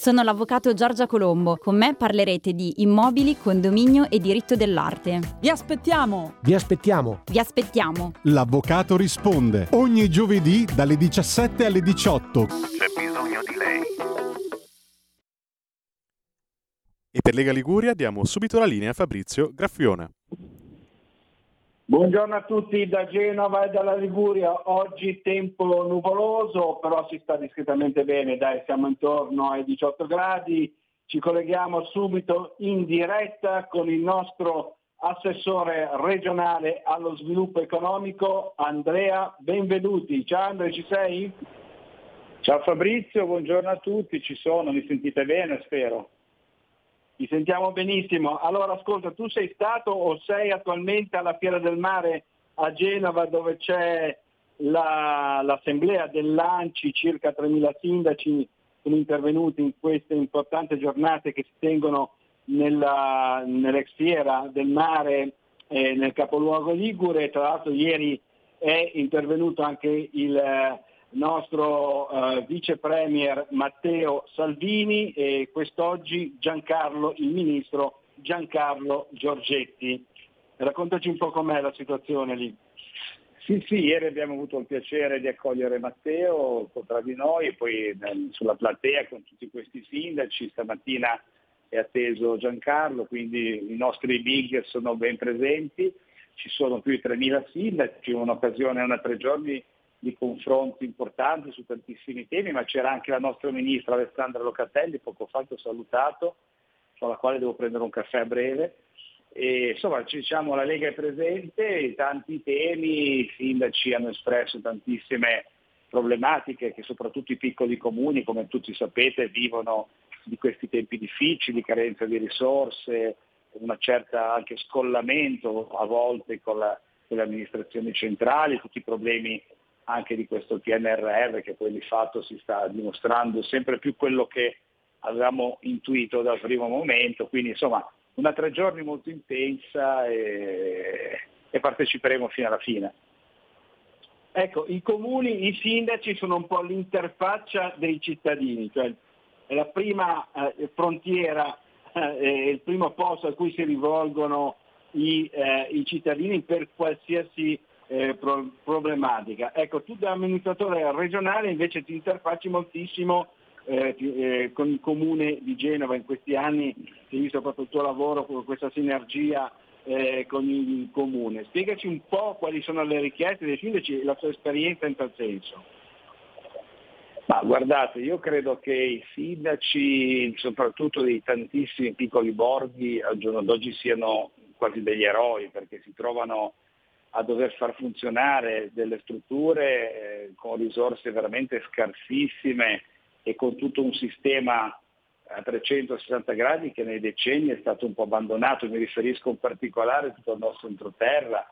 Sono l'avvocato Giorgia Colombo. Con me parlerete di immobili, condominio e diritto dell'arte. Vi aspettiamo! Vi aspettiamo! Vi aspettiamo! L'avvocato risponde ogni giovedì dalle 17 alle 18. C'è bisogno di lei. E per Lega Liguria diamo subito la linea a Fabrizio Graffiona. Buongiorno a tutti da Genova e dalla Liguria. Oggi tempo nuvoloso, però si sta discretamente bene, dai, siamo intorno ai 18 gradi. Ci colleghiamo subito in diretta con il nostro assessore regionale allo sviluppo economico Andrea Benvenuti. Ciao Andrea, ci sei? Ciao Fabrizio, buongiorno a tutti, ci sono, mi sentite bene spero. Ti sentiamo benissimo. Allora ascolta, tu sei stato o sei attualmente alla Fiera del Mare a Genova dove c'è la, l'assemblea dell'ANCI, circa 3.000 sindaci sono intervenuti in queste importanti giornate che si tengono nella, nell'ex Fiera del Mare eh, nel capoluogo Ligure. Tra l'altro ieri è intervenuto anche il nostro eh, vice premier Matteo Salvini e quest'oggi Giancarlo, il ministro Giancarlo Giorgetti. Raccontaci un po' com'è la situazione lì. Sì, sì, ieri abbiamo avuto il piacere di accogliere Matteo tra di noi e poi nel, sulla platea con tutti questi sindaci. Stamattina è atteso Giancarlo, quindi i nostri big sono ben presenti. Ci sono più di 3.000 sindaci, un'occasione, una tre giorni di confronti importanti su tantissimi temi, ma c'era anche la nostra ministra Alessandra Locatelli, poco fa che ho salutato, con la quale devo prendere un caffè a breve. E, insomma, diciamo, la Lega è presente, tanti temi, i sindaci hanno espresso tantissime problematiche che soprattutto i piccoli comuni, come tutti sapete, vivono di questi tempi difficili, carenza di risorse, una certa anche scollamento a volte con, la, con le amministrazioni centrali, tutti i problemi anche di questo PNRR che poi di fatto si sta dimostrando sempre più quello che avevamo intuito dal primo momento, quindi insomma una tre giorni molto intensa e, e parteciperemo fino alla fine. Ecco, i comuni, i sindaci sono un po' l'interfaccia dei cittadini, cioè è la prima eh, frontiera, eh, il primo posto a cui si rivolgono i, eh, i cittadini per qualsiasi eh, pro- problematica. Ecco, tu da amministratore regionale invece ti interfacci moltissimo eh, eh, con il comune di Genova in questi anni, si è visto proprio il tuo lavoro questa sinergia eh, con il comune. Spiegaci un po' quali sono le richieste dei sindaci e la tua esperienza in tal senso. Ma guardate, io credo che i sindaci, soprattutto dei tantissimi piccoli borghi, al giorno d'oggi siano quasi degli eroi perché si trovano a dover far funzionare delle strutture eh, con risorse veramente scarsissime e con tutto un sistema a 360 gradi che nei decenni è stato un po' abbandonato, mi riferisco in particolare a tutto il nostro entroterra,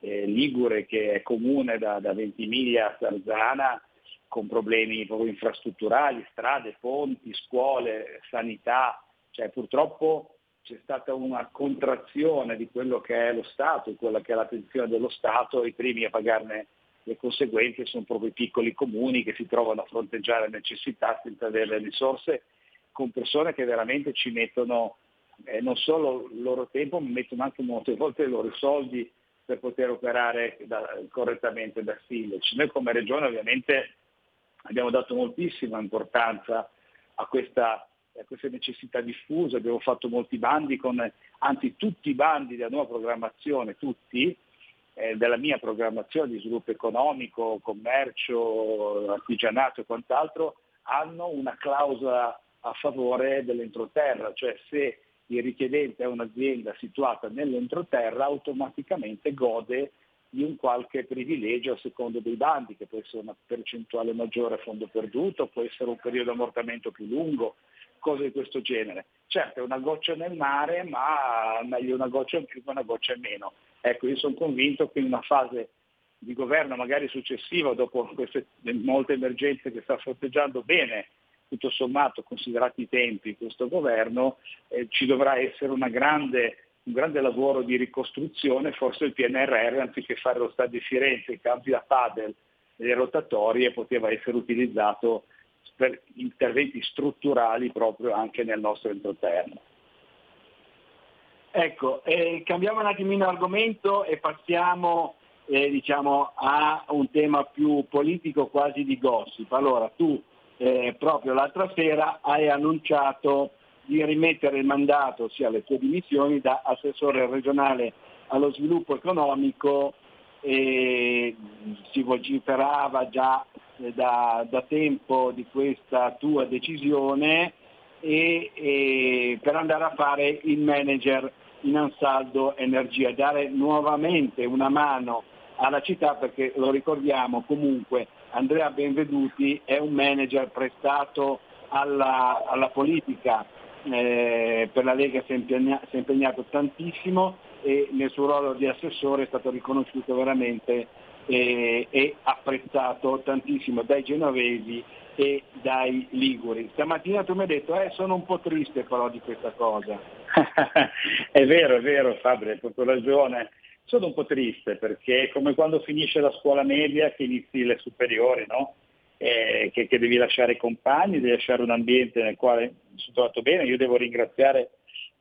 eh, Ligure che è comune da, da Ventimiglia a Sarzana, con problemi proprio infrastrutturali, strade, ponti, scuole, sanità, cioè purtroppo c'è stata una contrazione di quello che è lo Stato, di quella che è l'attenzione dello Stato, i primi a pagarne le conseguenze sono proprio i piccoli comuni che si trovano a fronteggiare necessità senza avere le risorse con persone che veramente ci mettono eh, non solo il loro tempo, ma mettono anche molte volte i loro soldi per poter operare da, correttamente da sindaci. Noi come regione ovviamente abbiamo dato moltissima importanza a questa queste necessità diffuse, abbiamo fatto molti bandi con, anzi tutti i bandi della nuova programmazione, tutti, eh, della mia programmazione di sviluppo economico, commercio, artigianato e quant'altro, hanno una clausola a favore dell'entroterra, cioè se il richiedente è un'azienda situata nell'entroterra automaticamente gode di un qualche privilegio a secondo dei bandi, che può essere una percentuale maggiore a fondo perduto, può essere un periodo di ammortamento più lungo, cose di questo genere. Certo è una goccia nel mare, ma meglio una goccia in più che una goccia in meno. Ecco, io sono convinto che in una fase di governo magari successiva, dopo queste molte emergenze che sta fronteggiando bene, tutto sommato, considerati i tempi, questo governo, eh, ci dovrà essere grande, un grande lavoro di ricostruzione, forse il PNRR, anziché fare lo stadio di Firenze, i campi da padel le rotatorie, poteva essere utilizzato per interventi strutturali proprio anche nel nostro entroterno. Ecco, eh, cambiamo un attimino argomento e passiamo eh, diciamo, a un tema più politico quasi di gossip. Allora, tu eh, proprio l'altra sera hai annunciato di rimettere il mandato, ossia le tue dimissioni, da assessore regionale allo sviluppo economico e si vociferava già da, da, tempo di questa tua decisione e, e per andare a fare il manager in Ansaldo Energia, dare nuovamente una mano alla città perché lo ricordiamo comunque Andrea Benveduti è un manager prestato alla, alla politica, eh, per la Lega si è, impegna, si è, impegnato tantissimo e nel suo ruolo di assessore è stato riconosciuto veramente eh, e apprezzato tantissimo dai genovesi e dai liguri. Stamattina tu mi hai detto, eh, sono un po' triste però di questa cosa. *laughs* è vero, è vero Fabio, hai proprio ragione. Sono un po' triste perché è come quando finisce la scuola media che inizi le superiori, no? eh, che, che, devi lasciare i compagni, devi lasciare un ambiente nel quale mi sono trovato bene. Io devo ringraziare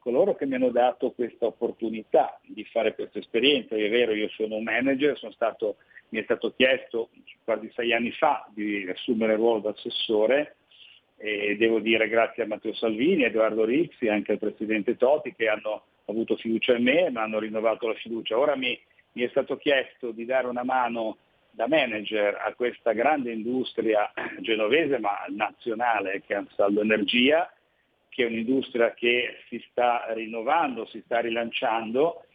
coloro che mi hanno dato questa opportunità di fare questa esperienza. È vero, io sono un manager, sono stato, mi è stato chiesto quasi sei anni fa di assumere il ruolo d'assessore e devo dire grazie a Matteo Salvini, Edoardo Rizzi e anche al Presidente Toti che hanno avuto fiducia in me e mi hanno rinnovato la fiducia. Ora mi, mi è stato chiesto di dare una mano da manager a questa grande industria genovese ma nazionale che è Ansaldo Energia, che è un'industria che si sta rinnovando, si sta rilanciando.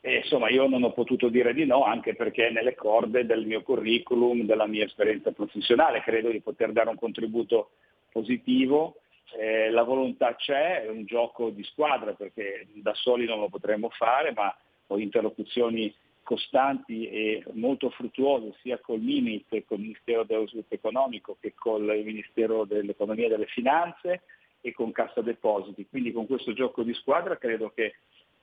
E insomma io non ho potuto dire di no anche perché è nelle corde del mio curriculum, della mia esperienza professionale, credo di poter dare un contributo positivo. Eh, la volontà c'è, è un gioco di squadra perché da soli non lo potremmo fare, ma ho interlocuzioni costanti e molto fruttuose sia col MIMIT, col Ministero dello Sviluppo Economico che col Ministero dell'Economia e delle Finanze e con Cassa Depositi. Quindi con questo gioco di squadra credo che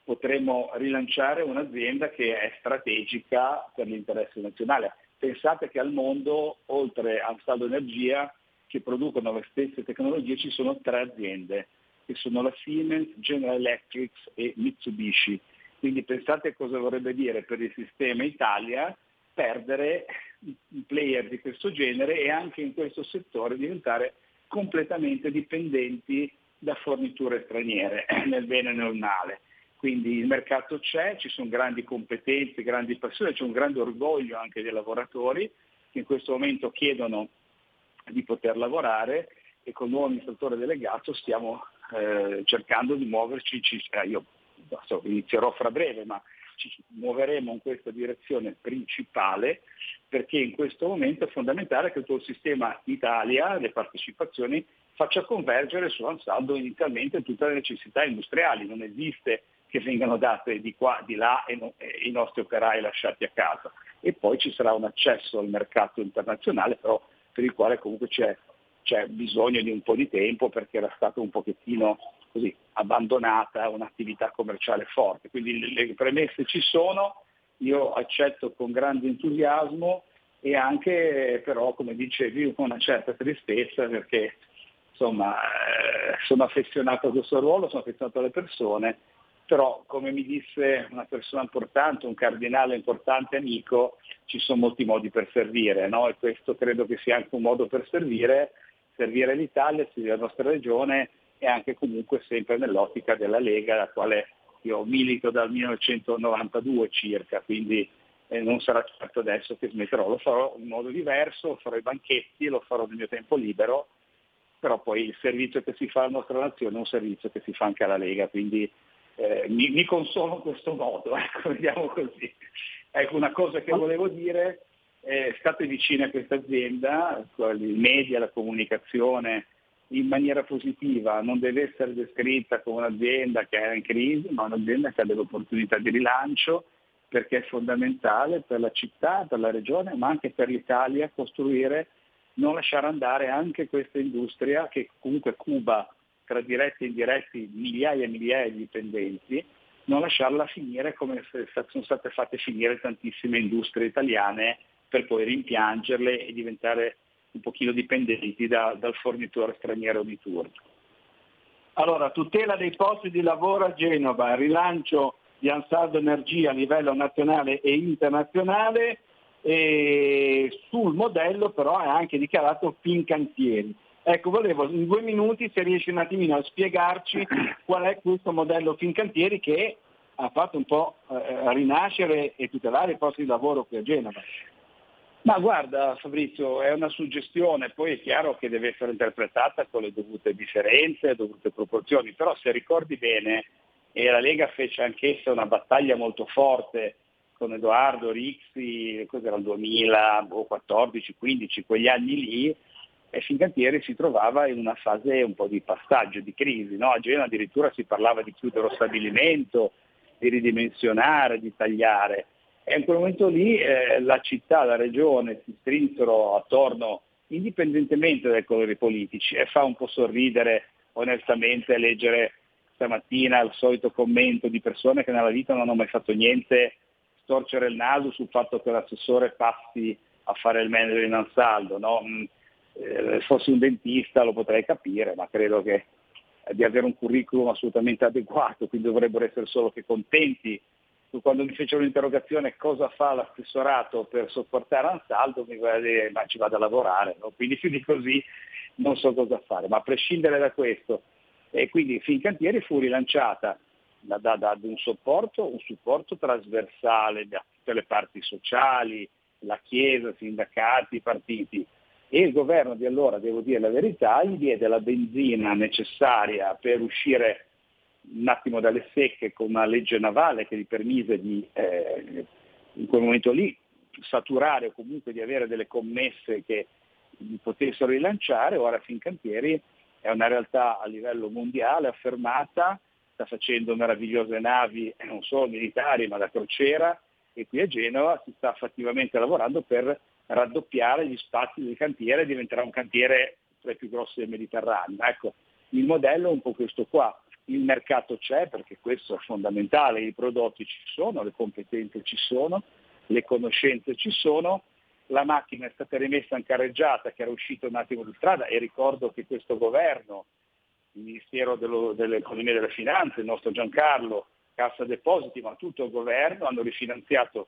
potremo rilanciare un'azienda che è strategica per l'interesse nazionale. Pensate che al mondo, oltre a Stato Energia, che producono le stesse tecnologie, ci sono tre aziende, che sono la Siemens, General Electric e Mitsubishi. Quindi pensate cosa vorrebbe dire per il sistema Italia perdere un player di questo genere e anche in questo settore diventare completamente dipendenti da forniture straniere, *clears throat* nel bene e nel male. Quindi il mercato c'è, ci sono grandi competenze, grandi passioni, c'è un grande orgoglio anche dei lavoratori che in questo momento chiedono di poter lavorare e con il nuovo amministratore delegato stiamo eh, cercando di muoverci, ci, eh, io inizierò fra breve, ma ci muoveremo in questa direzione principale perché in questo momento è fondamentale che tutto il sistema Italia, le partecipazioni, faccia convergere su un saldo inizialmente tutte le necessità industriali. Non esiste che vengano date di qua, di là e, no, e i nostri operai lasciati a casa. E poi ci sarà un accesso al mercato internazionale, però per il quale comunque c'è, c'è bisogno di un po' di tempo perché era stato un pochettino così, abbandonata un'attività commerciale forte. Quindi le premesse ci sono, io accetto con grande entusiasmo e anche però, come dicevi, con una certa tristezza perché insomma eh, sono affezionato a questo ruolo, sono affezionato alle persone, però come mi disse una persona importante, un cardinale importante amico, ci sono molti modi per servire, no? e questo credo che sia anche un modo per servire, servire l'Italia, servire la nostra regione e anche comunque sempre nell'ottica della Lega, la quale io milito dal 1992 circa, quindi eh, non sarà certo adesso che smetterò, lo farò in modo diverso, farò i banchetti, lo farò nel mio tempo libero, però poi il servizio che si fa alla nostra nazione è un servizio che si fa anche alla Lega, quindi eh, mi, mi, consolo in questo modo, *laughs* ecco, vediamo così. Ecco, una cosa che volevo dire, eh, state vicini a questa azienda, i media, la comunicazione, in maniera positiva, non deve essere descritta come un'azienda che è in crisi, ma un'azienda che ha delle opportunità di rilancio perché è fondamentale per la città, per la regione, ma anche per l'Italia costruire, non lasciare andare anche questa industria che comunque cuba tra diretti e indiretti migliaia e migliaia di dipendenti, non lasciarla finire come sono state fatte finire tantissime industrie italiane per poi rimpiangerle e diventare un pochino dipendenti da, dal fornitore straniero di turno. Allora, tutela dei posti di lavoro a Genova, rilancio di Ansaldo Energia a livello nazionale e internazionale, e sul modello però è anche dichiarato Fincantieri. Ecco, volevo in due minuti se riesci un attimino a spiegarci qual è questo modello Fincantieri che ha fatto un po' eh, rinascere e tutelare i posti di lavoro qui a Genova. Ma guarda Fabrizio, è una suggestione, poi è chiaro che deve essere interpretata con le dovute differenze, le dovute proporzioni, però se ricordi bene, e la Lega fece anch'essa una battaglia molto forte con Edoardo Rixi, cos'era il 2014-15, quegli anni lì, e Fincantieri si trovava in una fase un po' di passaggio, di crisi. No? A Genova addirittura si parlava di chiudere lo stabilimento, di ridimensionare, di tagliare. E in quel momento lì eh, la città, la regione si strinsero attorno, indipendentemente dai colori politici, e fa un po' sorridere onestamente leggere stamattina il solito commento di persone che nella vita non hanno mai fatto niente, storcere il naso sul fatto che l'assessore passi a fare il manager in Ansaldo. No? Mm, eh, fossi un dentista lo potrei capire, ma credo che di avere un curriculum assolutamente adeguato, quindi dovrebbero essere solo che contenti. Quando mi fecero l'interrogazione cosa fa l'assessorato per sopportare Ansaldo, mi va a dire ma ci vado a lavorare, no? quindi più di così non so cosa fare, ma a prescindere da questo, e quindi Fincantieri fu rilanciata da, da, da un, supporto, un supporto trasversale da tutte le parti sociali, la Chiesa, sindacati, partiti, e il governo di allora, devo dire la verità, gli diede la benzina necessaria per uscire un attimo dalle secche con una legge navale che gli permise di, eh, in quel momento lì, saturare o comunque di avere delle commesse che li potessero rilanciare, ora Fincantieri è una realtà a livello mondiale affermata, sta facendo meravigliose navi, non solo militari ma da crociera, e qui a Genova si sta fattivamente lavorando per raddoppiare gli spazi del cantiere, diventerà un cantiere tra i più grossi del Mediterraneo. Ecco, il modello è un po' questo qua. Il mercato c'è perché questo è fondamentale, i prodotti ci sono, le competenze ci sono, le conoscenze ci sono, la macchina è stata rimessa in carreggiata che era uscita un attimo di strada e ricordo che questo governo, il Ministero dello, dell'Economia e delle Finanze, il nostro Giancarlo, Cassa Depositi, ma tutto il governo hanno rifinanziato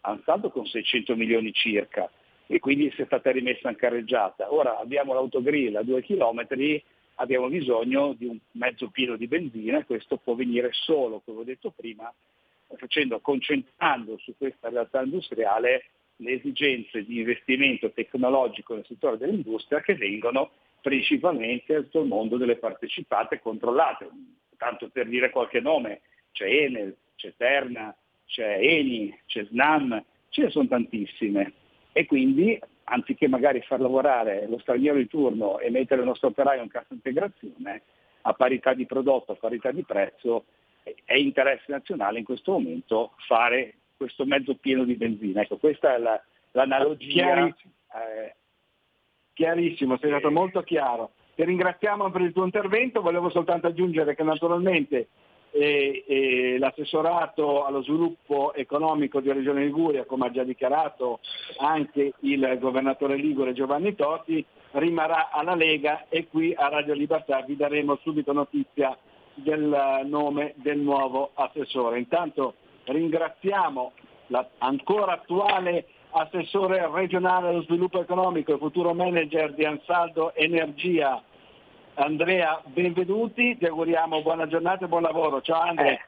Ansaldo con 600 milioni circa e quindi si è stata rimessa in carreggiata. Ora abbiamo l'autogrill a due chilometri, abbiamo bisogno di un mezzo pieno di benzina e questo può venire solo, come ho detto prima, facendo, concentrando su questa realtà industriale le esigenze di investimento tecnologico nel settore dell'industria che vengono principalmente da tutto il mondo delle partecipate controllate. Tanto per dire qualche nome, c'è Enel, c'è Terna, c'è Eni, c'è Snam, ce ne sono tantissime. E quindi, anziché magari far lavorare lo straniero di turno e mettere il nostro operaio in cassa integrazione, a parità di prodotto, a parità di prezzo, è interesse nazionale in questo momento fare questo mezzo pieno di benzina. Ecco, questa è la, l'analogia. Chiarissimo, eh, chiarissimo sei stato molto chiaro. Ti ringraziamo per il tuo intervento, volevo soltanto aggiungere che naturalmente eh, eh, l'assessorato allo sviluppo economico di Regione Liguria, come ha già dichiarato anche il governatore Ligure Giovanni Totti, rimarrà alla Lega e qui a Radio Libertà vi daremo subito notizia del nome del nuovo assessore. Intanto ringraziamo l'ancora attuale assessore regionale allo sviluppo economico e futuro manager di Ansaldo Energia, Andrea Benvenuti. Ti auguriamo buona giornata e buon lavoro. Ciao Andrea.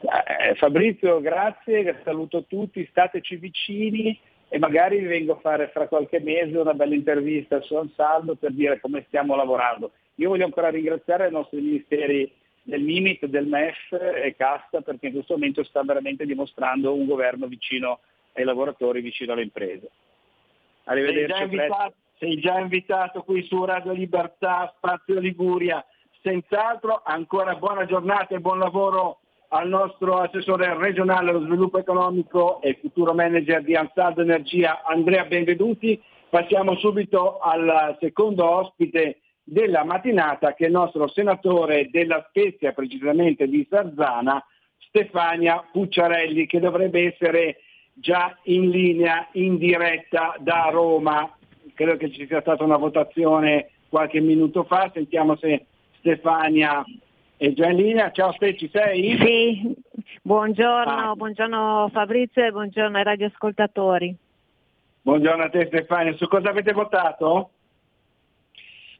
Eh, eh, Fabrizio, grazie, saluto tutti, stateci vicini e magari vi vengo a fare fra qualche mese una bella intervista su Ansaldo per dire come stiamo lavorando. Io voglio ancora ringraziare i nostri ministeri del MIMIT, del MEF e Casta perché in questo momento sta veramente dimostrando un governo vicino ai lavoratori, vicino alle imprese. Arrivederci. Sei già, invitato, qui su Radio Libertà, Spazio Liguria. Senz'altro ancora buona giornata e buon lavoro al nostro assessore regionale allo sviluppo economico e futuro manager di Ansaldo Energia Andrea Benveduti. Passiamo subito al secondo ospite della mattinata che è il nostro senatore della Spezia, precisamente di Sarzana, Stefania Pucciarelli, che dovrebbe essere già in linea, in diretta da Roma. Credo che ci sia stata una votazione qualche minuto fa, sentiamo se Stefania è già in linea. Ciao Ste, ci sei? Sì, buongiorno, ah. buongiorno Fabrizio e buongiorno ai radioascoltatori. Buongiorno a te Stefania, su cosa avete votato?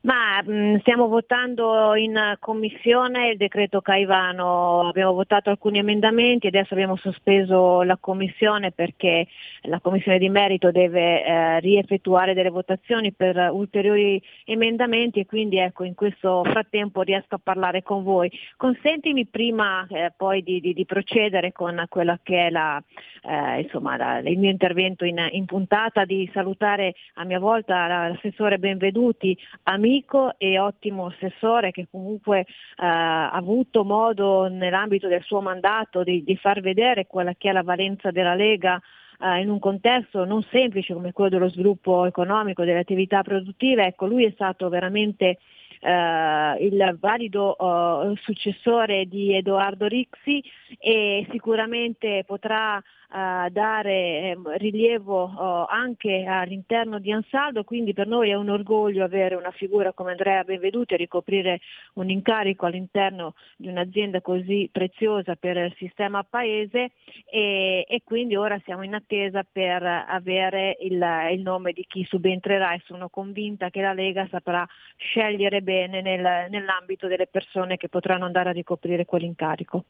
Ma mh, mm, stiamo votando in commissione il decreto Caivano, abbiamo votato alcuni emendamenti, adesso abbiamo sospeso la commissione perché la commissione di merito deve eh, rieffettuare delle votazioni per ulteriori emendamenti e quindi ecco in questo frattempo riesco a parlare con voi. Consentimi prima eh, poi di, di, di, procedere con quella che è la, eh, insomma, la, il mio intervento in, in, puntata, di salutare a mia volta l'assessore Benveduti, amici amico e ottimo assessore che comunque eh, ha avuto modo nell'ambito del suo mandato di, di far vedere quella che è la valenza della Lega Uh, in un contesto non semplice come quello dello sviluppo economico, delle attività produttive, ecco, lui è stato veramente uh, il valido uh, successore di Edoardo Rixi e sicuramente potrà uh, dare eh, rilievo uh, anche all'interno di Ansaldo, quindi per noi è un orgoglio avere una figura come Andrea Benveduti e ricoprire un incarico all'interno di un'azienda così preziosa per il sistema paese e, e quindi ora siamo in attesa per avere il, il, nome di chi subentrerà e sono convinta che la Lega saprà scegliere bene nel, nell'ambito delle persone che potranno andare a ricoprire quell'incarico.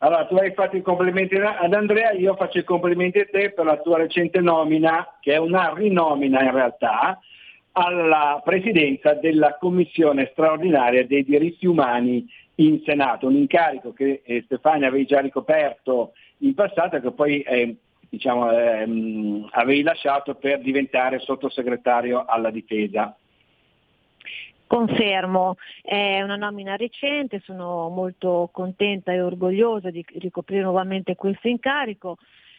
Allora, tu hai fatto i complimenti ad Andrea, io faccio i complimenti a te per la tua recente nomina, che è una rinomina in realtà, alla presidenza della Commissione straordinaria dei diritti umani in Senato, un incarico che eh, Stefania avevi già ricoperto in passato e che poi eh, diciamo, ehm, avevi lasciato per diventare sottosegretario alla difesa. Confermo, è una nomina recente, sono molto contenta e orgogliosa di ricoprire nuovamente questo incarico.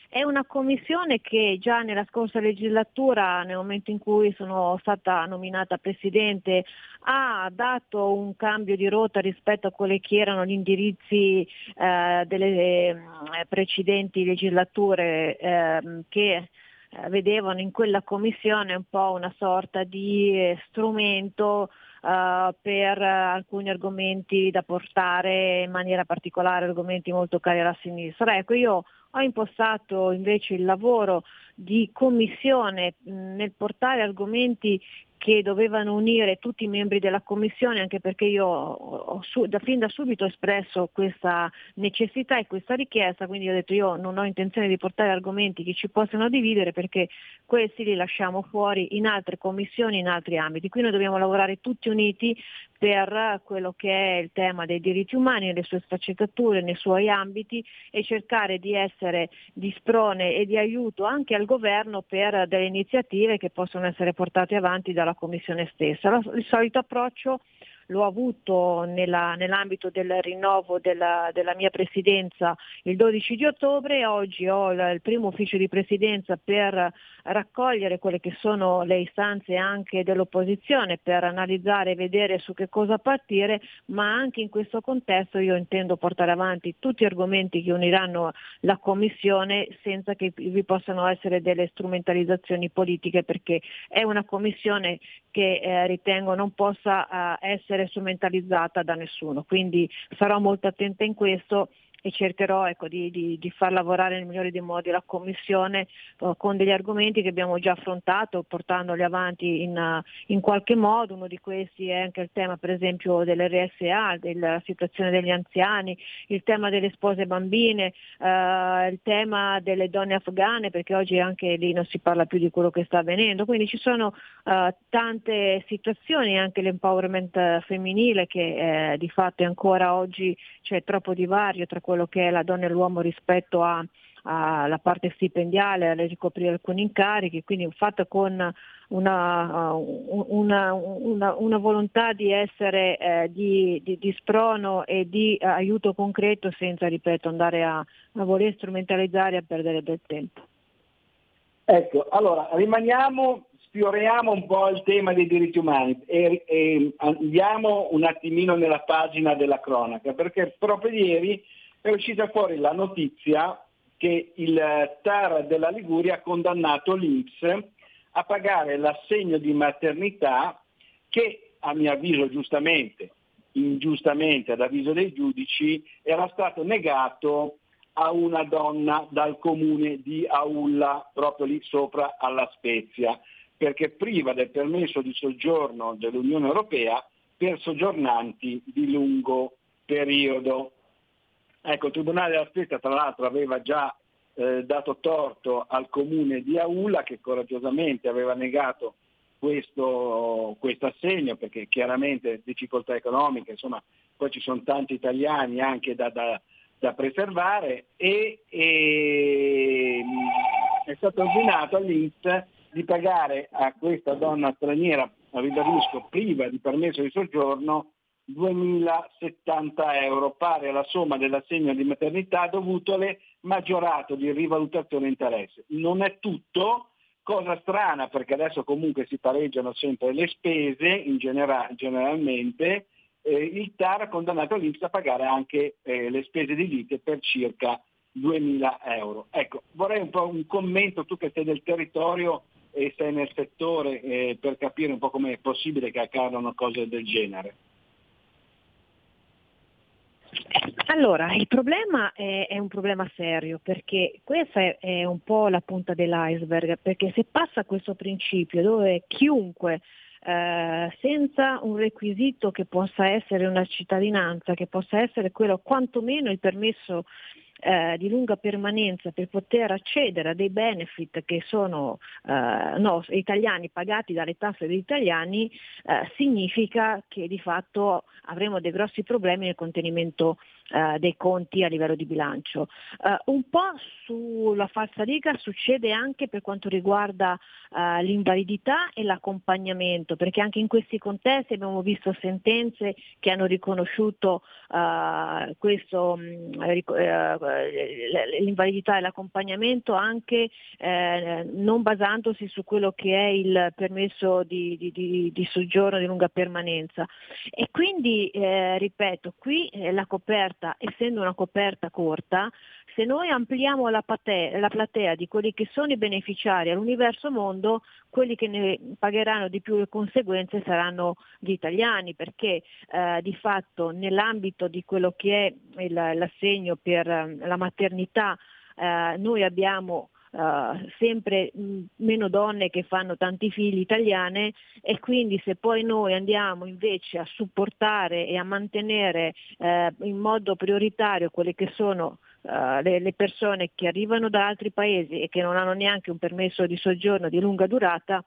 È una commissione che già nella scorsa legislatura, nel momento in cui sono stata nominata Presidente, ha dato un cambio di rotta rispetto a quelli che erano gli indirizzi eh, delle eh, precedenti legislature eh, che vedevano in quella commissione un po' una sorta di eh, strumento uh, per alcuni argomenti da portare in maniera particolare, argomenti molto cari alla sinistra. Ecco, io ho impostato invece il lavoro di commissione nel portare argomenti che dovevano unire tutti i membri della Commissione, anche perché io ho su, da fin da subito espresso questa necessità e questa richiesta, quindi ho detto io non ho intenzione di portare argomenti che ci possano dividere perché questi li lasciamo fuori in altre commissioni, in altri ambiti. Qui noi dobbiamo lavorare tutti uniti per quello che è il tema dei diritti umani, nelle sue sfaccettature, nei suoi ambiti e cercare di essere di sprone e di aiuto anche al governo per delle iniziative che possono essere portate avanti dalla Commissione stessa. Il solito approccio l'ho avuto nella, nell'ambito del rinnovo della, della, mia presidenza il 12 di ottobre, oggi ho il, il primo ufficio di presidenza per raccogliere quelle che sono le istanze anche dell'opposizione per analizzare e vedere su che cosa partire, ma anche in questo contesto io intendo portare avanti tutti gli argomenti che uniranno la Commissione senza che vi possano essere delle strumentalizzazioni politiche perché è una Commissione che eh, ritengo non possa eh, essere strumentalizzata da nessuno. Quindi sarò molto attenta in questo e cercherò ecco, di, di, di, far lavorare nel migliore dei modi la Commissione uh, con degli argomenti che abbiamo già affrontato, portandoli avanti in, uh, in, qualche modo. Uno di questi è anche il tema per esempio dell'RSA, della situazione degli anziani, il tema delle spose bambine, uh, il tema delle donne afghane, perché oggi anche lì non si parla più di quello che sta avvenendo. Quindi ci sono tante situazioni, anche l'empowerment femminile che eh, di fatto ancora oggi c'è troppo divario tra quello che è la donna e l'uomo rispetto a, alla parte stipendiale, a ricoprire alcuni incarichi, quindi fatto con una, una, una, una, volontà di essere eh, di, di, di, sprono e di eh, aiuto concreto senza, ripeto, andare a, a voler strumentalizzare e a perdere del tempo. Ecco, allora rimaniamo, sfioriamo un po' il tema dei diritti umani e, e andiamo un attimino nella pagina della cronaca, perché proprio ieri è uscita fuori la notizia che il TAR della Liguria ha condannato l'Inps a pagare l'assegno di maternità che a mio avviso giustamente, ingiustamente ad avviso dei giudici, era stato negato a una donna dal comune di Aulla, proprio lì sopra alla Spezia, perché priva del permesso di soggiorno dell'Unione Europea per soggiornanti di lungo periodo. Ecco, il Tribunale della Spezia tra l'altro aveva già eh, dato torto al comune di Aulla che coraggiosamente aveva negato questo, questo, assegno perché chiaramente difficoltà economiche, insomma poi ci sono tanti italiani anche da, da, da preservare e, e, è stato ordinato all'Inps di pagare a questa donna straniera, ribadisco, priva di permesso di soggiorno 2.070 euro, pari alla somma dell'assegno di maternità dovutole maggiorato di rivalutazione interesse. Non è tutto, cosa strana perché adesso comunque si pareggiano sempre le spese in genera- generalmente, eh, il TAR ha condannato l'Inps a pagare anche eh, le spese di lite per circa 2.000 euro. Ecco, vorrei un po' un commento, tu che sei del territorio e sei nel settore, eh, per capire un po' come è possibile che accadano cose del genere. Allora, il problema è, è, un problema serio perché questa è, è, un po' la punta dell'iceberg, perché se passa questo principio dove chiunque eh, senza un requisito che possa essere una cittadinanza, che possa essere quello quantomeno il permesso eh, di lunga permanenza per poter accedere a dei benefit che sono eh, no, italiani pagati dalle tasse degli italiani, eh, significa che di fatto avremo dei grossi problemi nel contenimento eh, dei conti a livello di bilancio. Eh, un po' sulla falsa riga succede anche per quanto riguarda eh, l'invalidità e l'accompagnamento, perché anche in questi contesti abbiamo visto sentenze che hanno riconosciuto eh, questo, mm, eh, l'invalidità e l'accompagnamento anche non basandosi su quello che è il permesso di, di, di, di soggiorno di lunga permanenza. E quindi, ripeto, qui la coperta coperta, essendo una coperta corta, se noi ampliamo la, platea, la platea di quelli che sono i beneficiari all'universo mondo, quelli che ne pagheranno di più le conseguenze saranno gli italiani, perché eh, di fatto nell'ambito di quello che è il, l'assegno per eh, la maternità eh, noi abbiamo Uh, sempre mh, meno donne che fanno tanti figli italiane e quindi se poi noi andiamo invece a supportare e a mantenere uh, in modo prioritario quelle che sono uh, le, le persone che arrivano da altri paesi e che non hanno neanche un permesso di soggiorno di lunga durata,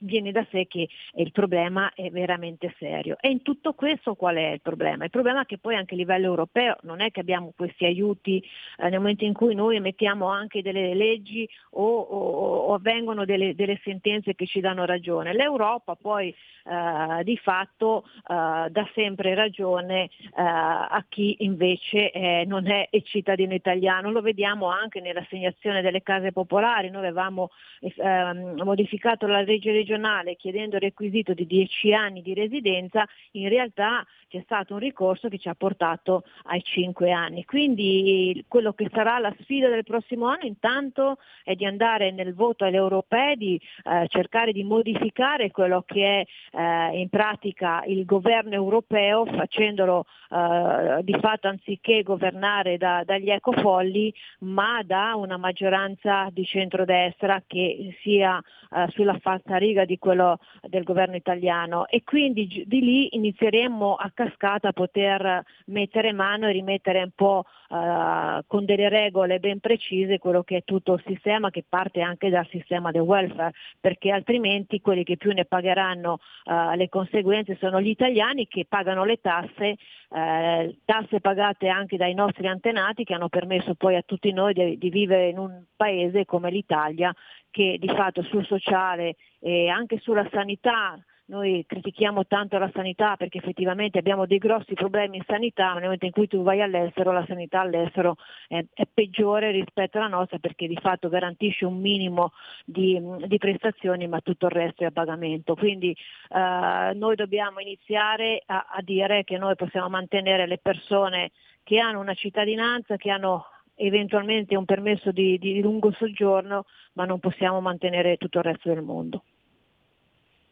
viene da sé che il problema è veramente serio. E in tutto questo qual è il problema? Il problema è che poi anche a livello europeo non è che abbiamo questi aiuti eh, nel momento in cui noi emettiamo anche delle leggi o, o, o avvengono delle, delle, sentenze che ci danno ragione. L'Europa poi eh, di fatto eh, dà sempre ragione eh, a chi invece eh, non è cittadino italiano. Lo vediamo anche nell'assegnazione delle case popolari. Noi avevamo ehm, modificato la legge regionale regionale chiedendo il requisito di 10 anni di residenza, in realtà c'è stato un ricorso che ci ha portato ai 5 anni. Quindi quello che sarà la sfida del prossimo anno intanto è di andare nel voto alle europee, di eh, cercare di modificare quello che è eh, in pratica il governo europeo, facendolo eh, di fatto anziché governare da, dagli ecofolli, ma da una maggioranza di centrodestra che sia eh, sulla falsa riga lunga di quello del governo italiano. E quindi di lì inizieremmo a cascata a poter mettere mano e rimettere un po' uh, con delle regole ben precise quello che è tutto il sistema che parte anche dal sistema del welfare perché altrimenti quelli che più ne pagheranno uh, le conseguenze sono gli italiani che pagano le tasse, uh, tasse pagate anche dai nostri antenati che hanno permesso poi a tutti noi di, di vivere in un paese come l'Italia che di fatto sul sociale e anche sulla sanità noi critichiamo tanto la sanità perché effettivamente abbiamo dei grossi problemi in sanità, ma nel momento in cui tu vai all'estero la sanità all'estero è, è peggiore rispetto alla nostra perché di fatto garantisce un minimo di, di prestazioni ma tutto il resto è a pagamento. Quindi eh, noi dobbiamo iniziare a, a dire che noi possiamo mantenere le persone che hanno una cittadinanza, che hanno eventualmente un permesso di, di lungo soggiorno, ma non possiamo mantenere tutto il resto del mondo.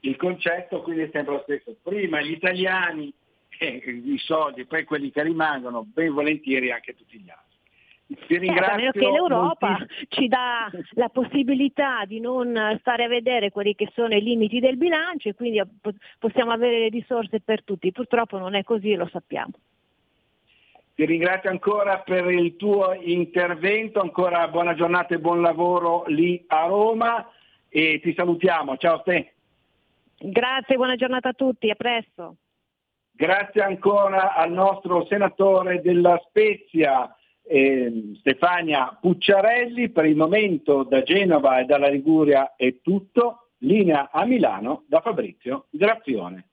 Il concetto quindi è sempre lo stesso. Prima gli italiani, *laughs* eh, i soldi, poi quelli che rimangono, ben volentieri anche tutti gli altri. Ti ringrazio. Certo, a meno che l'Europa molti... ci dà la possibilità di non stare a vedere quelli che sono i limiti del bilancio e quindi possiamo avere le risorse per tutti. Purtroppo non è così, lo sappiamo. Ti ringrazio ancora per il tuo intervento, ancora buona giornata e buon lavoro lì a Roma e ti salutiamo. Ciao a te. Grazie, buona giornata a tutti, a presto. Grazie ancora al nostro senatore della Spezia, eh, Stefania Pucciarelli. Per il momento da Genova e dalla Liguria è tutto. Linea a Milano da Fabrizio Grazione.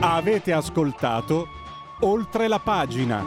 Avete ascoltato oltre la pagina.